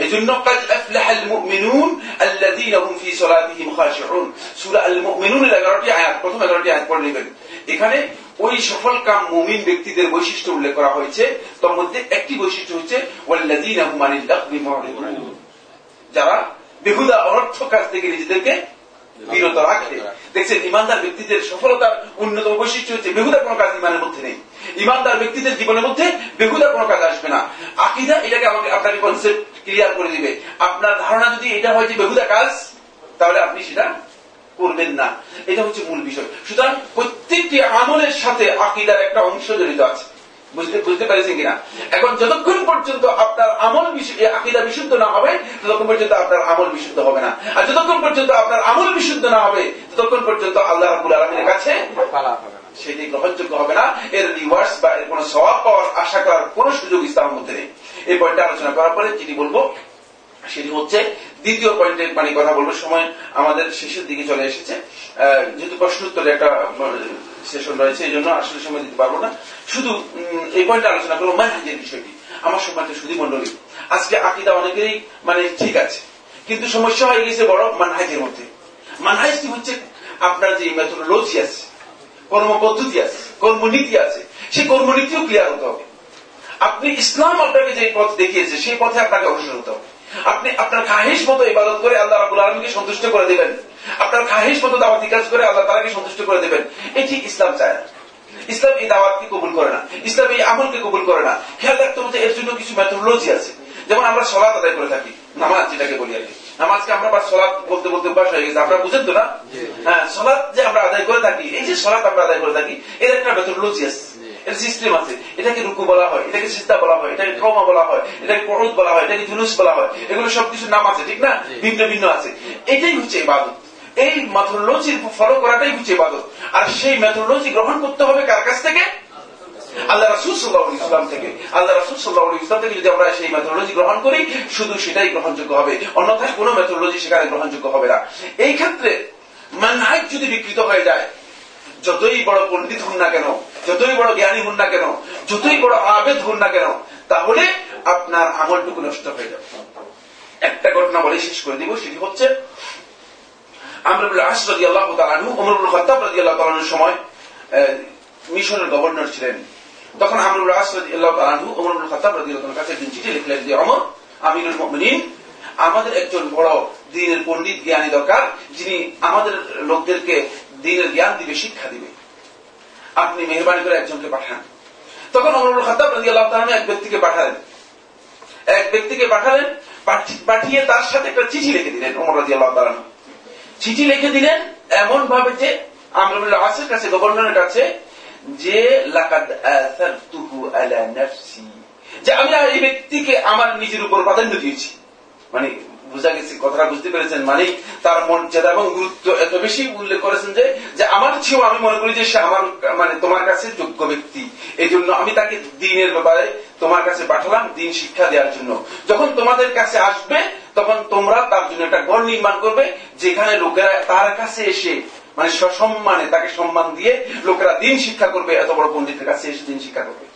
এজন্য কাজ আফলাহাল মুমিনুন আল্লাযীনা হুম ফি সালাতিহিম খাশিউন সূরা আল মুমিনুনের 11টি আয়াত প্রথম 11টি আয়াত পড়ে নেবেন। এখানে ওই সফল কাম মুমিন ব্যক্তিদের বৈশিষ্ট্য উল্লেখ করা হয়েছে। তার মধ্যে একটি বৈশিষ্ট্য হচ্ছে, ওয়াল্লাযীনা হুম আনিল লাগবি মুরিদুন যারা বেহুদা অনর্থ কাজ থেকে নিজেদেরকে বিরত রাখে দেখছেন, ইমানদার ব্যক্তিদের সফলতার অন্যতম বৈশিষ্ট্য হচ্ছে বেহুদা কোনো কাজ ইমানের মধ্যে নেই। ইমানদার ব্যক্তিদের জীবনের মধ্যে বেহুদা কোনো কাজ আসবে না। আকিদা এটাকে আমাকে আপনাকে কনসেপ্ট ক্লিয়ার করে দিবে। আপনার ধারণা যদি এটা হয় যে বেহুদা কাজ, তাহলে আপনি সেটা করবেন না। এটা হচ্ছে মূল বিষয়। সুতরাং প্রত্যেকটি আমলের সাথে আকিদার একটা অংশ জড়িত আছে। বুঝতে বুঝতে পেরেছেন কিনা? এখন যতক্ষণ পর্যন্ত আপনার আমল আকিদা বিশুদ্ধ না হবে ততক্ষণ পর্যন্ত আপনার আমল বিশুদ্ধ হবে না। আর যতক্ষণ পর্যন্ত আপনার আমল বিশুদ্ধ না হবে ততক্ষণ পর্যন্ত আল্লাহ রাবুল আলমীর কাছে সেটি গ্রহণযোগ্য হবে না। এর রিভার্স বা এর কোন স্বভাব পাওয়ার আশা করার কোন সুযোগ ইসলামের মধ্যে নেই। এই পয়েন্টটা আলোচনা করার পরে যেটি বলব সেটি হচ্ছে দ্বিতীয় পয়েন্টে মানে কথা বলব সময় আমাদের শেষের দিকে চলে এসেছে। যেহেতু প্রশ্ন উত্তরে একটা সেশন রয়েছে, এই জন্য আসলে সময় দিতে পারব না। শুধু এই পয়েন্টে আলোচনা করব, মানহাজের বিষয়টি, আমার সম্মানিত সুদী মন্ডলী আজকে আকিদা অনেকেরই মানে ঠিক আছে। কিন্তু সমস্যা হয়ে গেছে বড় মানহাজের মধ্যে। মানহাজটি হচ্ছে আপনার যে মেথোডোলজি আছে কর্ম পদ্ধতি আছে, কর্মনীতি আছে, সেই কর্মনীতিও ক্লিয়ার হতে হবে। আপনি ইসলাম আপনাকে যে পথ দেখিয়েছে, সেই পথে আপনাকে অগ্রসর হতে হবে। আপনি আপনার খাহিস মতো ইবাদত করে আল্লাহ রাবুল আলমীকে সন্তুষ্ট করে দেবেন। আপনার খাহিস মতো দাওয়াতি কাজ করে আল্লাহ তালাকে সন্তুষ্ট করে দেবেন। এটি ইসলাম চায় না। ইসলাম এই দাওয়াতকে কবুল করে না। ইসলাম এই আমলকে কবুল করে না। খেয়াল রাখতে হচ্ছে এর জন্য কিছু মেথোলজি আছে। যেমন আমরা সলাৎ আদায় করে থাকি নামাজ যেটাকে বলি আর কি। নামাজকে আমরা বা সলাৎ বলতে বলতে অভ্যাস হয়ে গেছে। আপনারা বুঝেন তো না? হ্যাঁ সলাৎ যে আমরা আদায় করে থাকি এই যে সলাৎ আমরা আদায় করে থাকি এর একটা মেথোলজি আছে। এর সিস্টেম আছে এটাকে রুকু বলা হয় এটাকে সিদ্ধা বলা হয় এটাকে ক্রমা বলা হয় এটাকে পরদ বলা হয় এটাকে জুলুস বলা হয় এগুলো সবকিছু নাম আছে ঠিক না? ভিন্ন ভিন্ন আছে। এটাই হচ্ছে ইবাদত। এই মেথোলজির ফলো করাটাই হচ্ছে ইবাদত। আর সেই মেথোলজি গ্রহণ করতে হবে কার কাছ থেকে? আল্লাহ রাসুল সাল্লাহ ইসলাম থেকে। আল্লাহ রাসুল সাল্লাহ ইসলাম থেকে যদি আমরা সেই মেথোলজি গ্রহণ করি শুধু সেটাই গ্রহণযোগ্য হবে। অন্যথায় কোন মেথোলজি সেখানে গ্রহণযোগ্য হবে না। এই ক্ষেত্রে মানহাজ যদি বিকৃত হয়ে যায় যতই বড় পণ্ডিত হন না কেন যতই বড় জ্ঞানী হন না কেন, যতই বড় আবেদ হন না কেন, তাহলে আপনার আমলটুকু নষ্ট হয়ে যাবে। একটা ঘটনা বলে শেষ করে দিব, সেটি হচ্ছে আমরুল আস রাজি আল্লাহ তালানু অমরুল খত্তাব রাজি আল্লাহ তালানুর সময় মিশরের গভর্নর ছিলেন। তখন আমরুল আস রাজি আল্লাহ তালানু অমরুল খত্তাব রাজি আল্লাহ কাছে একদিন চিঠি লিখলেন যে, অমর, আমিরুল মমিনিন, আমাদের একজন বড় দিনের পণ্ডিত জ্ঞানী দরকার, যিনি আমাদের লোকদেরকে দিনের জ্ঞান দিবে, শিক্ষা দিবে। আপনি মেহরবানি করে একজনকে পাঠান। তখন অমরুল খতাব রাজি আল্লাহ এক ব্যক্তিকে পাঠালেন। এক ব্যক্তিকে পাঠালেন পাঠিয়ে তার সাথে একটা চিঠি লিখে দিলেন অমর রাজি আল্লাহ তালানু চিঠি লিখে দিলেন এমন ভাবে যে আমরুল্লাহ আসের কাছে, গভর্নরের কাছে, যে যে আমি এই ব্যক্তিকে আমার নিজের উপর প্রাধান্য দিয়েছি। মানে বোঝা গেছে, কথাটা বুঝতে পেরেছেন মানে তার মর্যাদা এবং গুরুত্ব এত বেশি উল্লেখ করেছেন যে যে আমার চেয়েও আমি মনে করি যে সে আমার মানে তোমার কাছে যোগ্য ব্যক্তি। এই জন্য আমি তাকে দিনের ব্যাপারে তোমার কাছে পাঠালাম দিন শিক্ষা দেওয়ার জন্য। যখন তোমাদের কাছে আসবে, তখন তোমরা তার জন্য একটা ঘর নির্মাণ করবে, যেখানে লোকেরা তার কাছে এসে মানে সসম্মানে তাকে সম্মান দিয়ে লোকেরা দিন শিক্ষা করবে, এত বড় পণ্ডিতের কাছে এসে দিন শিক্ষা করবে।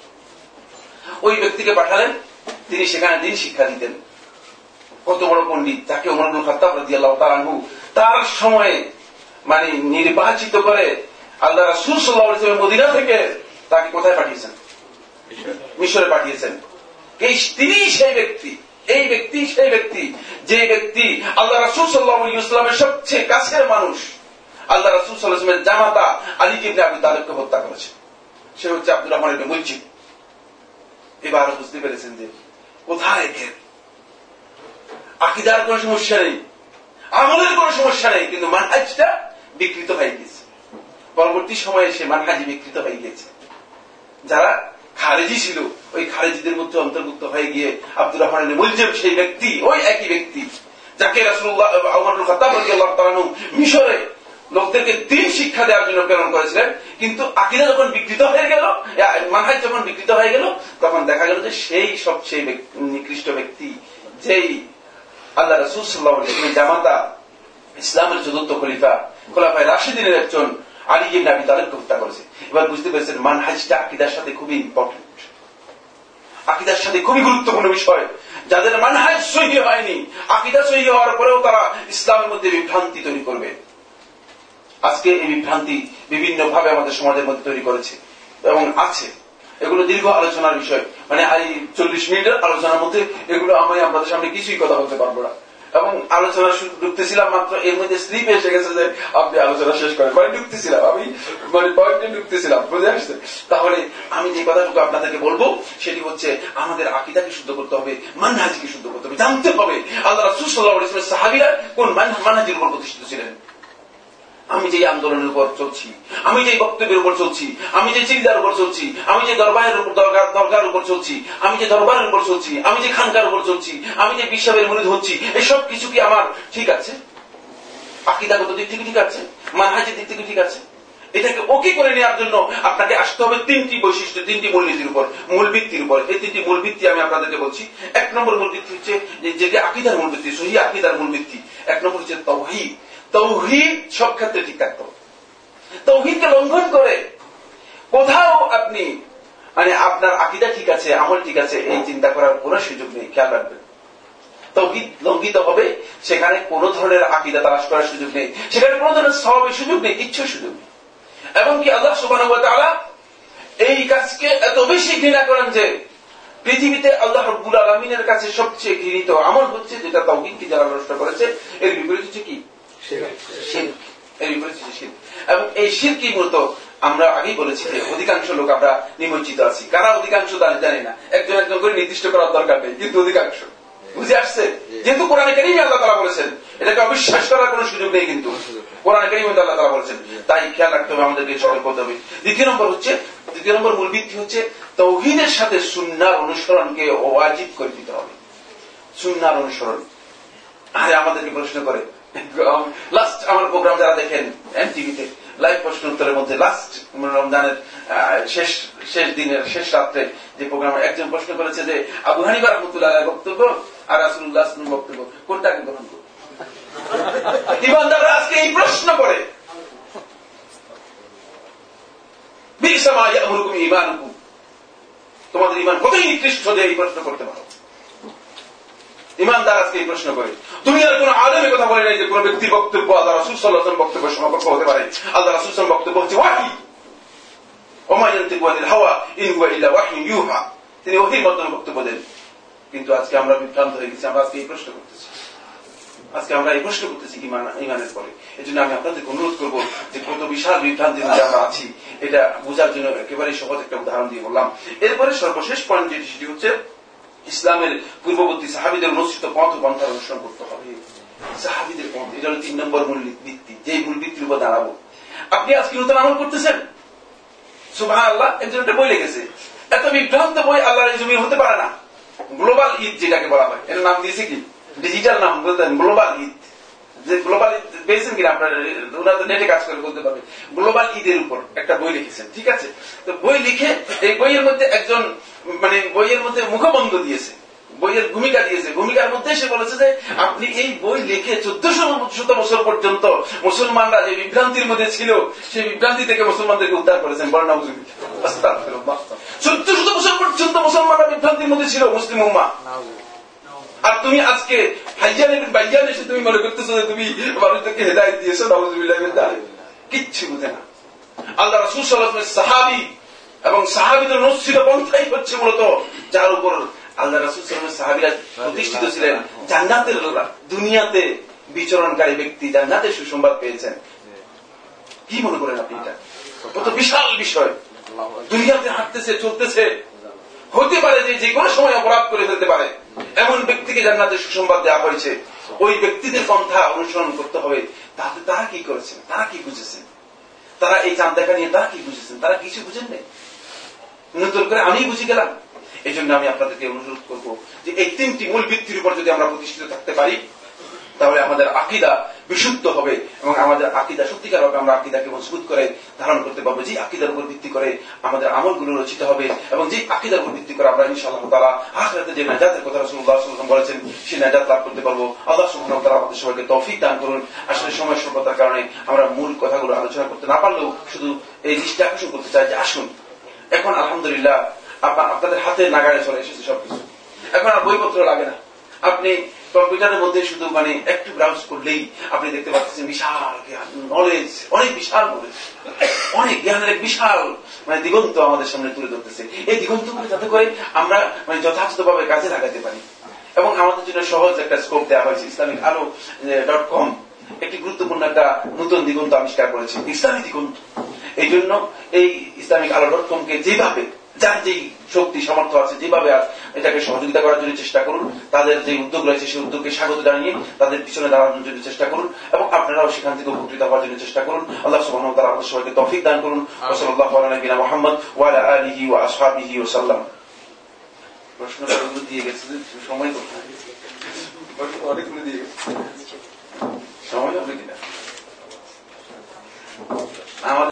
ওই ব্যক্তিকে পাঠালেন, তিনি সেখানে দিন শিক্ষা দিতেন। কত বড় পণ্ডিত যাকে ওমর খত্তাব রাজি আল্লাহ তালানহু তার সময়ে মানে নির্বাচিত করে আল্লাহ রাসুল সাল্লাহ মদিনা থেকে তাকে কোথায় পাঠিয়েছেন? মিশরে পাঠিয়েছেন। তিনি সেই ব্যক্তি, এই ব্যক্তি সেই ব্যক্তি, যে ব্যক্তি আল্লাহ রাসুল সাল্লাহ ইসলামের সবচেয়ে কাছের মানুষ। আল্লাহ রাসুল সাল্লাহামের জামাতা আলী জিবনে আবু তালেবকে হত্যা করেছে। সে হচ্ছে আব্দুর রহমান ইবনে এবার বুঝতে পেরেছেন যে কোথায় এর আকিদার কোন সমস্যা নেই, আমলের কোন সমস্যা নেই, কিন্তু মানহাজটা বিকৃত হয়ে গেছে। পরবর্তী সময়ে সে মানহাজি বিকৃত হয়ে গেছে। যারা খারেজি ছিল, ওই খারেজিদের মধ্যে অন্তর্ভুক্ত হয়ে গিয়ে আব্দুর রহমান মুলজেম সেই ব্যক্তি, ওই একই ব্যক্তি, যাকে মিশরে লোকদেরকে তিন শিক্ষা দেওয়ার জন্য প্রেরণ করেছিলেন, কিন্তু আকিদা যখন বিকৃত হয়ে গেল মানহাজ যখন বিকৃত হয়ে গেল, তখন দেখা গেল যে সেই সবচেয়ে নিকৃষ্ট ব্যক্তি, যেই আল্লাহ রসুল সাল্লাহ জামাতা, ইসলামের চতুর্থ খলিফা, খোলাফায় রাশিদিনের একজন আলী ইবনে আবি তালেবকে হত্যা করেছে। এবার বুঝতে পেরেছেন মানহাজটা আকিদার সাথে খুবই ইম্পর্টেন্ট আকিদার সাথে খুবই গুরুত্বপূর্ণ বিষয়। যাদের মানহাজ সহি হয়নি, আকিদা সহি হওয়ার পরেও তারা ইসলামের মধ্যে বিভ্রান্তি তৈরি করবে। আজকে এই বিভ্রান্তি বিভিন্ন ভাবে আমাদের সমাজের মধ্যে তৈরি করেছে এবং আছে। এগুলো দীর্ঘ আলোচনার বিষয়। মানে এই চল্লিশ মিনিটের আলোচনার মধ্যে এগুলো আমি আপনাদের সামনে কিছুই কথা বলতে পারব না। এবং আলোচনা ঢুকতেছিলাম মাত্র, এর মধ্যে স্লিপ এসে গেছে যে আপনি আলোচনা শেষ করেন। মানে ঢুকতেছিলাম, আমি মানে পয়েন্টে ঢুকতেছিলাম, বুঝে আসছে তাহলে আমি যে কথাটুকু আপনাদেরকে বলব, সেটি হচ্ছে আমাদের আকিদাকে শুদ্ধ করতে হবে, মানহাজিকে শুদ্ধ করতে হবে। জানতে হবে, আল্লাহ রাসুল সাল্লাহ সাহাবিরা কোন মানহাজির উপর প্রতিষ্ঠিত ছিলেন। আমি যে আন্দোলনের উপর চলছি, আমি যে বক্তব্যের উপর চলছি, আমি যে চিন্তার উপর চলছি, আমি যে দরবারের দরকার উপর চলছি, আমি যে দরবারের উপর চলছি, আমি যে খানকার উপর চলছি, আমি যে বিশ্বাবের মনিত হচ্ছি, এসব কিছু কি আমার ঠিক আছে? আকিদাগত দিক থেকে ঠিক আছে? মানহাজের দিক থেকে ঠিক আছে? এটাকে ওকে করে নেওয়ার জন্য আপনাকে আসতে হবে তিনটি বৈশিষ্ট্য, তিনটি মূলনীতির উপর, মূল ভিত্তির উপর। এই তিনটি মূল ভিত্তি আমি আপনাদেরকে বলছি। এক নম্বর মূল ভিত্তি হচ্ছে যে আকিদার মূল ভিত্তি, সহি আকিদার মূল ভিত্তি। এক নম্বর হচ্ছে তৌহিদ তৌহিদ সব ক্ষেত্রে ঠিক থাকতে হবে তৌহিদকে লঙ্ঘন করে কোথাও আপনি মানে আপনার আকিদা ঠিক আছে, আমল ঠিক আছে, এই চিন্তা করার কোনো সুযোগ নেই, খেয়াল রাখবেন। তৌহিদ লঙ্ঘিত হবে, সেখানে কোন ধরনের আকিদা তালাশ করার সুযোগ নেই, সেখানে কোন ধরনের স্বভাবের সুযোগ নেই ইচ্ছুর সুযোগ নেই। এবং কি আল্লাহ সুবাহ এই কাজকে এত বেশি ঘৃণা করেন যে পৃথিবীতে আল্লাহ রব্বুল আলমিনের কাছে সবচেয়ে ঘৃণিত আমল হচ্ছে যেটা তৌহিদকে যারা নষ্ট করেছে, এর বিপরীত হচ্ছে কি? এবং এই শিরকি মূলত আমরা আগেই বলেছি যে অধিকাংশ লোক আমরা নিমজ্জিত আছি। কারা অধিকাংশ জানি না। একজন একজন করে নির্দিষ্ট করার দরকার নেই, কিন্তু অধিকাংশ। বুঝে আসছে? যেহেতু কোরআনে কারিমে আল্লাহ তালা বলেছেন, এটাকে অবিশ্বাস করার কোনো সুযোগ নেই কিন্তু। কোরআনে কারিমে আল্লাহ তালা বলেছেন, তাই খেয়াল রাখতে হবে আমাদেরকে সতর্ক হতে হবে। দ্বিতীয় নম্বর হচ্ছে, দ্বিতীয় নম্বর মূল ভিত্তি হচ্ছে, তৌহিদের সাথে সুন্নার অনুসরণকে ওয়াজিব করে দিতে হবে। সুন্নার অনুসরণ। আরে আমাদেরকে প্রশ্ন করে লাস্ট আমার প্রোগ্রাম যারা দেখেন এমটিভিতে লাইভ প্রশ্ন উত্তরের মধ্যে লাস্ট রমজানের শেষ শেষ দিনের শেষ রাত্রে যে প্রোগ্রাম একজন প্রশ্ন করেছে যে আবু হানিবা রহমতুল্লাহ বক্তব্য আর রাসুল্লাহ বক্তব্য কোনটাকে গ্রহণ করব? ইমানদাররা আজকে এই প্রশ্ন করে। বিরসামা ইয়ামুরুকুম ঈমানুকুম। তোমাদের ইমান কতই নিকৃষ্ট যে এই প্রশ্ন করতে পারো। ইমানদার আজকে এই প্রশ্ন করে। আর কোন আলেমে কথা বলে নাই যে কোন ব্যক্তির বক্তব্য আল্লাহ রাসুল সাল্লাহ বক্তব্য সমকক্ষ হতে পারে। আল্লাহ রাসুল বক্তব্য হচ্ছে ওয়াহি। হাওয়া ইন হুয়া ইল্লা ওয়াহি ইউহা। তিনি ওহির মাধ্যমে বক্তব্য দেন। কিন্তু আজকে আমরা বিভ্রান্ত হয়ে গেছি, আমরা আজকে এই প্রশ্ন করতেছি। আজকে আমরা এই প্রশ্ন করতেছি ইমান ইমানের পরে। এই জন্য আমি আপনাদেরকে অনুরোধ করব যে কত বিশাল বিভ্রান্তির মধ্যে আমরা আছি, এটা বোঝার জন্য একেবারে সহজ একটা উদাহরণ দিয়ে বললাম। এরপরে সর্বশেষ পয়েন্ট যেটি, সেটি হচ্ছে ইসলামের পূর্ববর্তী সাহাবিদের অনুষ্ঠিত পথ পন্থার অনুসরণ করতে হবে। সাহাবিদের পথ, এটা তিন নম্বর মূল ভিত্তি যে মূল ভিত্তির উপর দাঁড়াবো। আপনি আজকে নতুন আমল করতেছেন? সুবাহ আল্লাহ একজন একটা বই লেগেছে এত বিভ্রান্ত বই আল্লাহর এই জমি হতে পারে না। গ্লোবাল ঈদ যেটাকে বলা হয়, এর নাম দিয়েছে কি? ডিজিটাল নাম বলতেন গ্লোবাল ঈদ। যে গ্লোবাল পেয়েছেন কিনা আপনার ওনারা তো নেটে কাজ করে বলতে পারবে। গ্লোবাল ঈদের উপর একটা বই লিখেছেন, ঠিক আছে? তো বই লিখে এই বইয়ের মধ্যে একজন মানে বইয়ের মধ্যে মুখবন্ধ দিয়েছে, বইয়ের ভূমিকা দিয়েছে। ভূমিকার মধ্যে সে বলেছে যে, আপনি এই বই লিখে চোদ্দশো শত বছর পর্যন্ত মুসলমানরা যে বিভ্রান্তির মধ্যে ছিল, সেই বিভ্রান্তি থেকে মুসলমানদেরকে উদ্ধার করেছেন বর্ণা চোদ্দ শত বছর পর্যন্ত মুসলমানরা বিভ্রান্তির মধ্যে ছিল, মুসলিম উম্মা আর তুমি আজকে ভাইজান এবং ভাইজান এসে তুমি মনে করতেছো যে তুমি মানুষদেরকে হেদায়ত দিয়েছ নবজুবিল্লাহ কিচ্ছু বুঝে না। আল্লাহ রাসুল সাল্লাহ সাহাবি এবং সাহাবিদের অনুষ্ঠিত পন্থাই হচ্ছে মূলত যার উপর আল্লাহ রাসুল সাল্লামের সাহাবিরা প্রতিষ্ঠিত ছিলেন। জান্নাতের দুনিয়াতে বিচরণকারী ব্যক্তি জান্নাতে সুসংবাদ পেয়েছেন। কি মনে করেন আপনি এটা? কত বিশাল বিষয়। দুনিয়াতে হাঁটতেছে, চলতেছে। হতে পারে যে যে কোনো সময় অপরাধ করে ফেলতে পারে। এমন ব্যক্তিকে জান্নাতের সুসংবাদ দেওয়া হয়েছে, ওই ব্যক্তিদের পন্থা অনুসরণ করতে হবে। তাতে তারা কি করেছেন? তারা কি বুঝেছেন? তারা এই চাঁদ দেখা নিয়ে তারা কি বুঝেছেন? তারা কিছু বুঝেন নাই? নতুন করে আমি বুঝে গেলাম। এই জন্য আমি আপনাদেরকে অনুরোধ করব যে এই তিনটি মূল ভিত্তির উপর যদি আমরা প্রতিষ্ঠিত থাকতে পারি, তাহলে আমাদের আকিদা বিশুদ্ধ হবে এবং আমাদের আকিদা, সত্যিকার ভাবে আমরা আকিদাকে মজবুত করে ধারণ করতে পারব যে আকিদার উপর ভিত্তি করে আমাদের আমলগুলো রচিত হবে এবং যে আকিদার উপর ভিত্তি করে আমরা ইনশাআল্লাহ তারা আখরাতে যে নাজাতের কথা রসুল্লাহ বলেছেন, সেই নাজাত লাভ করতে পারব। আল্লাহ ওয়া তাআলা আমাদের সবাইকে তৌফিক দান করুন। আসলে সময় স্বল্পতার কারণে আমরা মূল কথাগুলো আলোচনা করতে না পারলেও শুধু এই দৃষ্টি আকর্ষণ করতে চাই যে আসুন, এখন আলহামদুলিল্লাহ আপনাদের হাতে নাগাড়ে চলে এসেছে সবকিছু। এখন আর বইপত্র লাগে না। আপনি কম্পিউটারের মধ্যে শুধু মানে একটু ব্রাউজ করলেই আপনি দেখতে পাচ্ছেন বিশাল নলেজ অনেক বিশাল নলেজ অনেক জ্ঞানের এক বিশাল মানে দিগন্ত আমাদের সামনে তুলে ধরতেছে। এই দিগন্তগুলো যাতে করে আমরা মানে যথাযথভাবে কাজে লাগাতে পারি। এবং আমাদের জন্য সহজ একটা স্কোপ দেওয়া হয়েছে, ইসলামিক আলো ডট কম একটি গুরুত্বপূর্ণ একটা নতুন দিগন্ত আবিষ্কার করেছে, ইসলামী দিগন্ত। এই জন্য এই ইসলামিক আলো ডট কমকে যেভাবে যার যেই শক্তি সামর্থ্য আছে যেভাবে আজ এটাকে সহযোগিতা করার জন্য চেষ্টা করুন তাদের যে উদ্যোগ রয়েছে সেই উদ্যোগকে স্বাগত জানিয়ে তাদের পিছনে দাঁড়ানোর জন্য চেষ্টা করুন এবং আপনারাও সেখান থেকে উপকৃত হওয়ার জন্য চেষ্টা করুন। আল্লাহ সুবাহ তারা আপনার সবাইকে তফিক দান করুন। ওসল্লাহ নবীনা মোহাম্মদ ওয়ালা আলিহি ও আসহাবিহি ও সাল্লাম। প্রশ্ন দিয়ে গেছে সময় কোথায়? অনেকগুলো দিয়ে গেছে। সময় হবে কিনা? আমাদের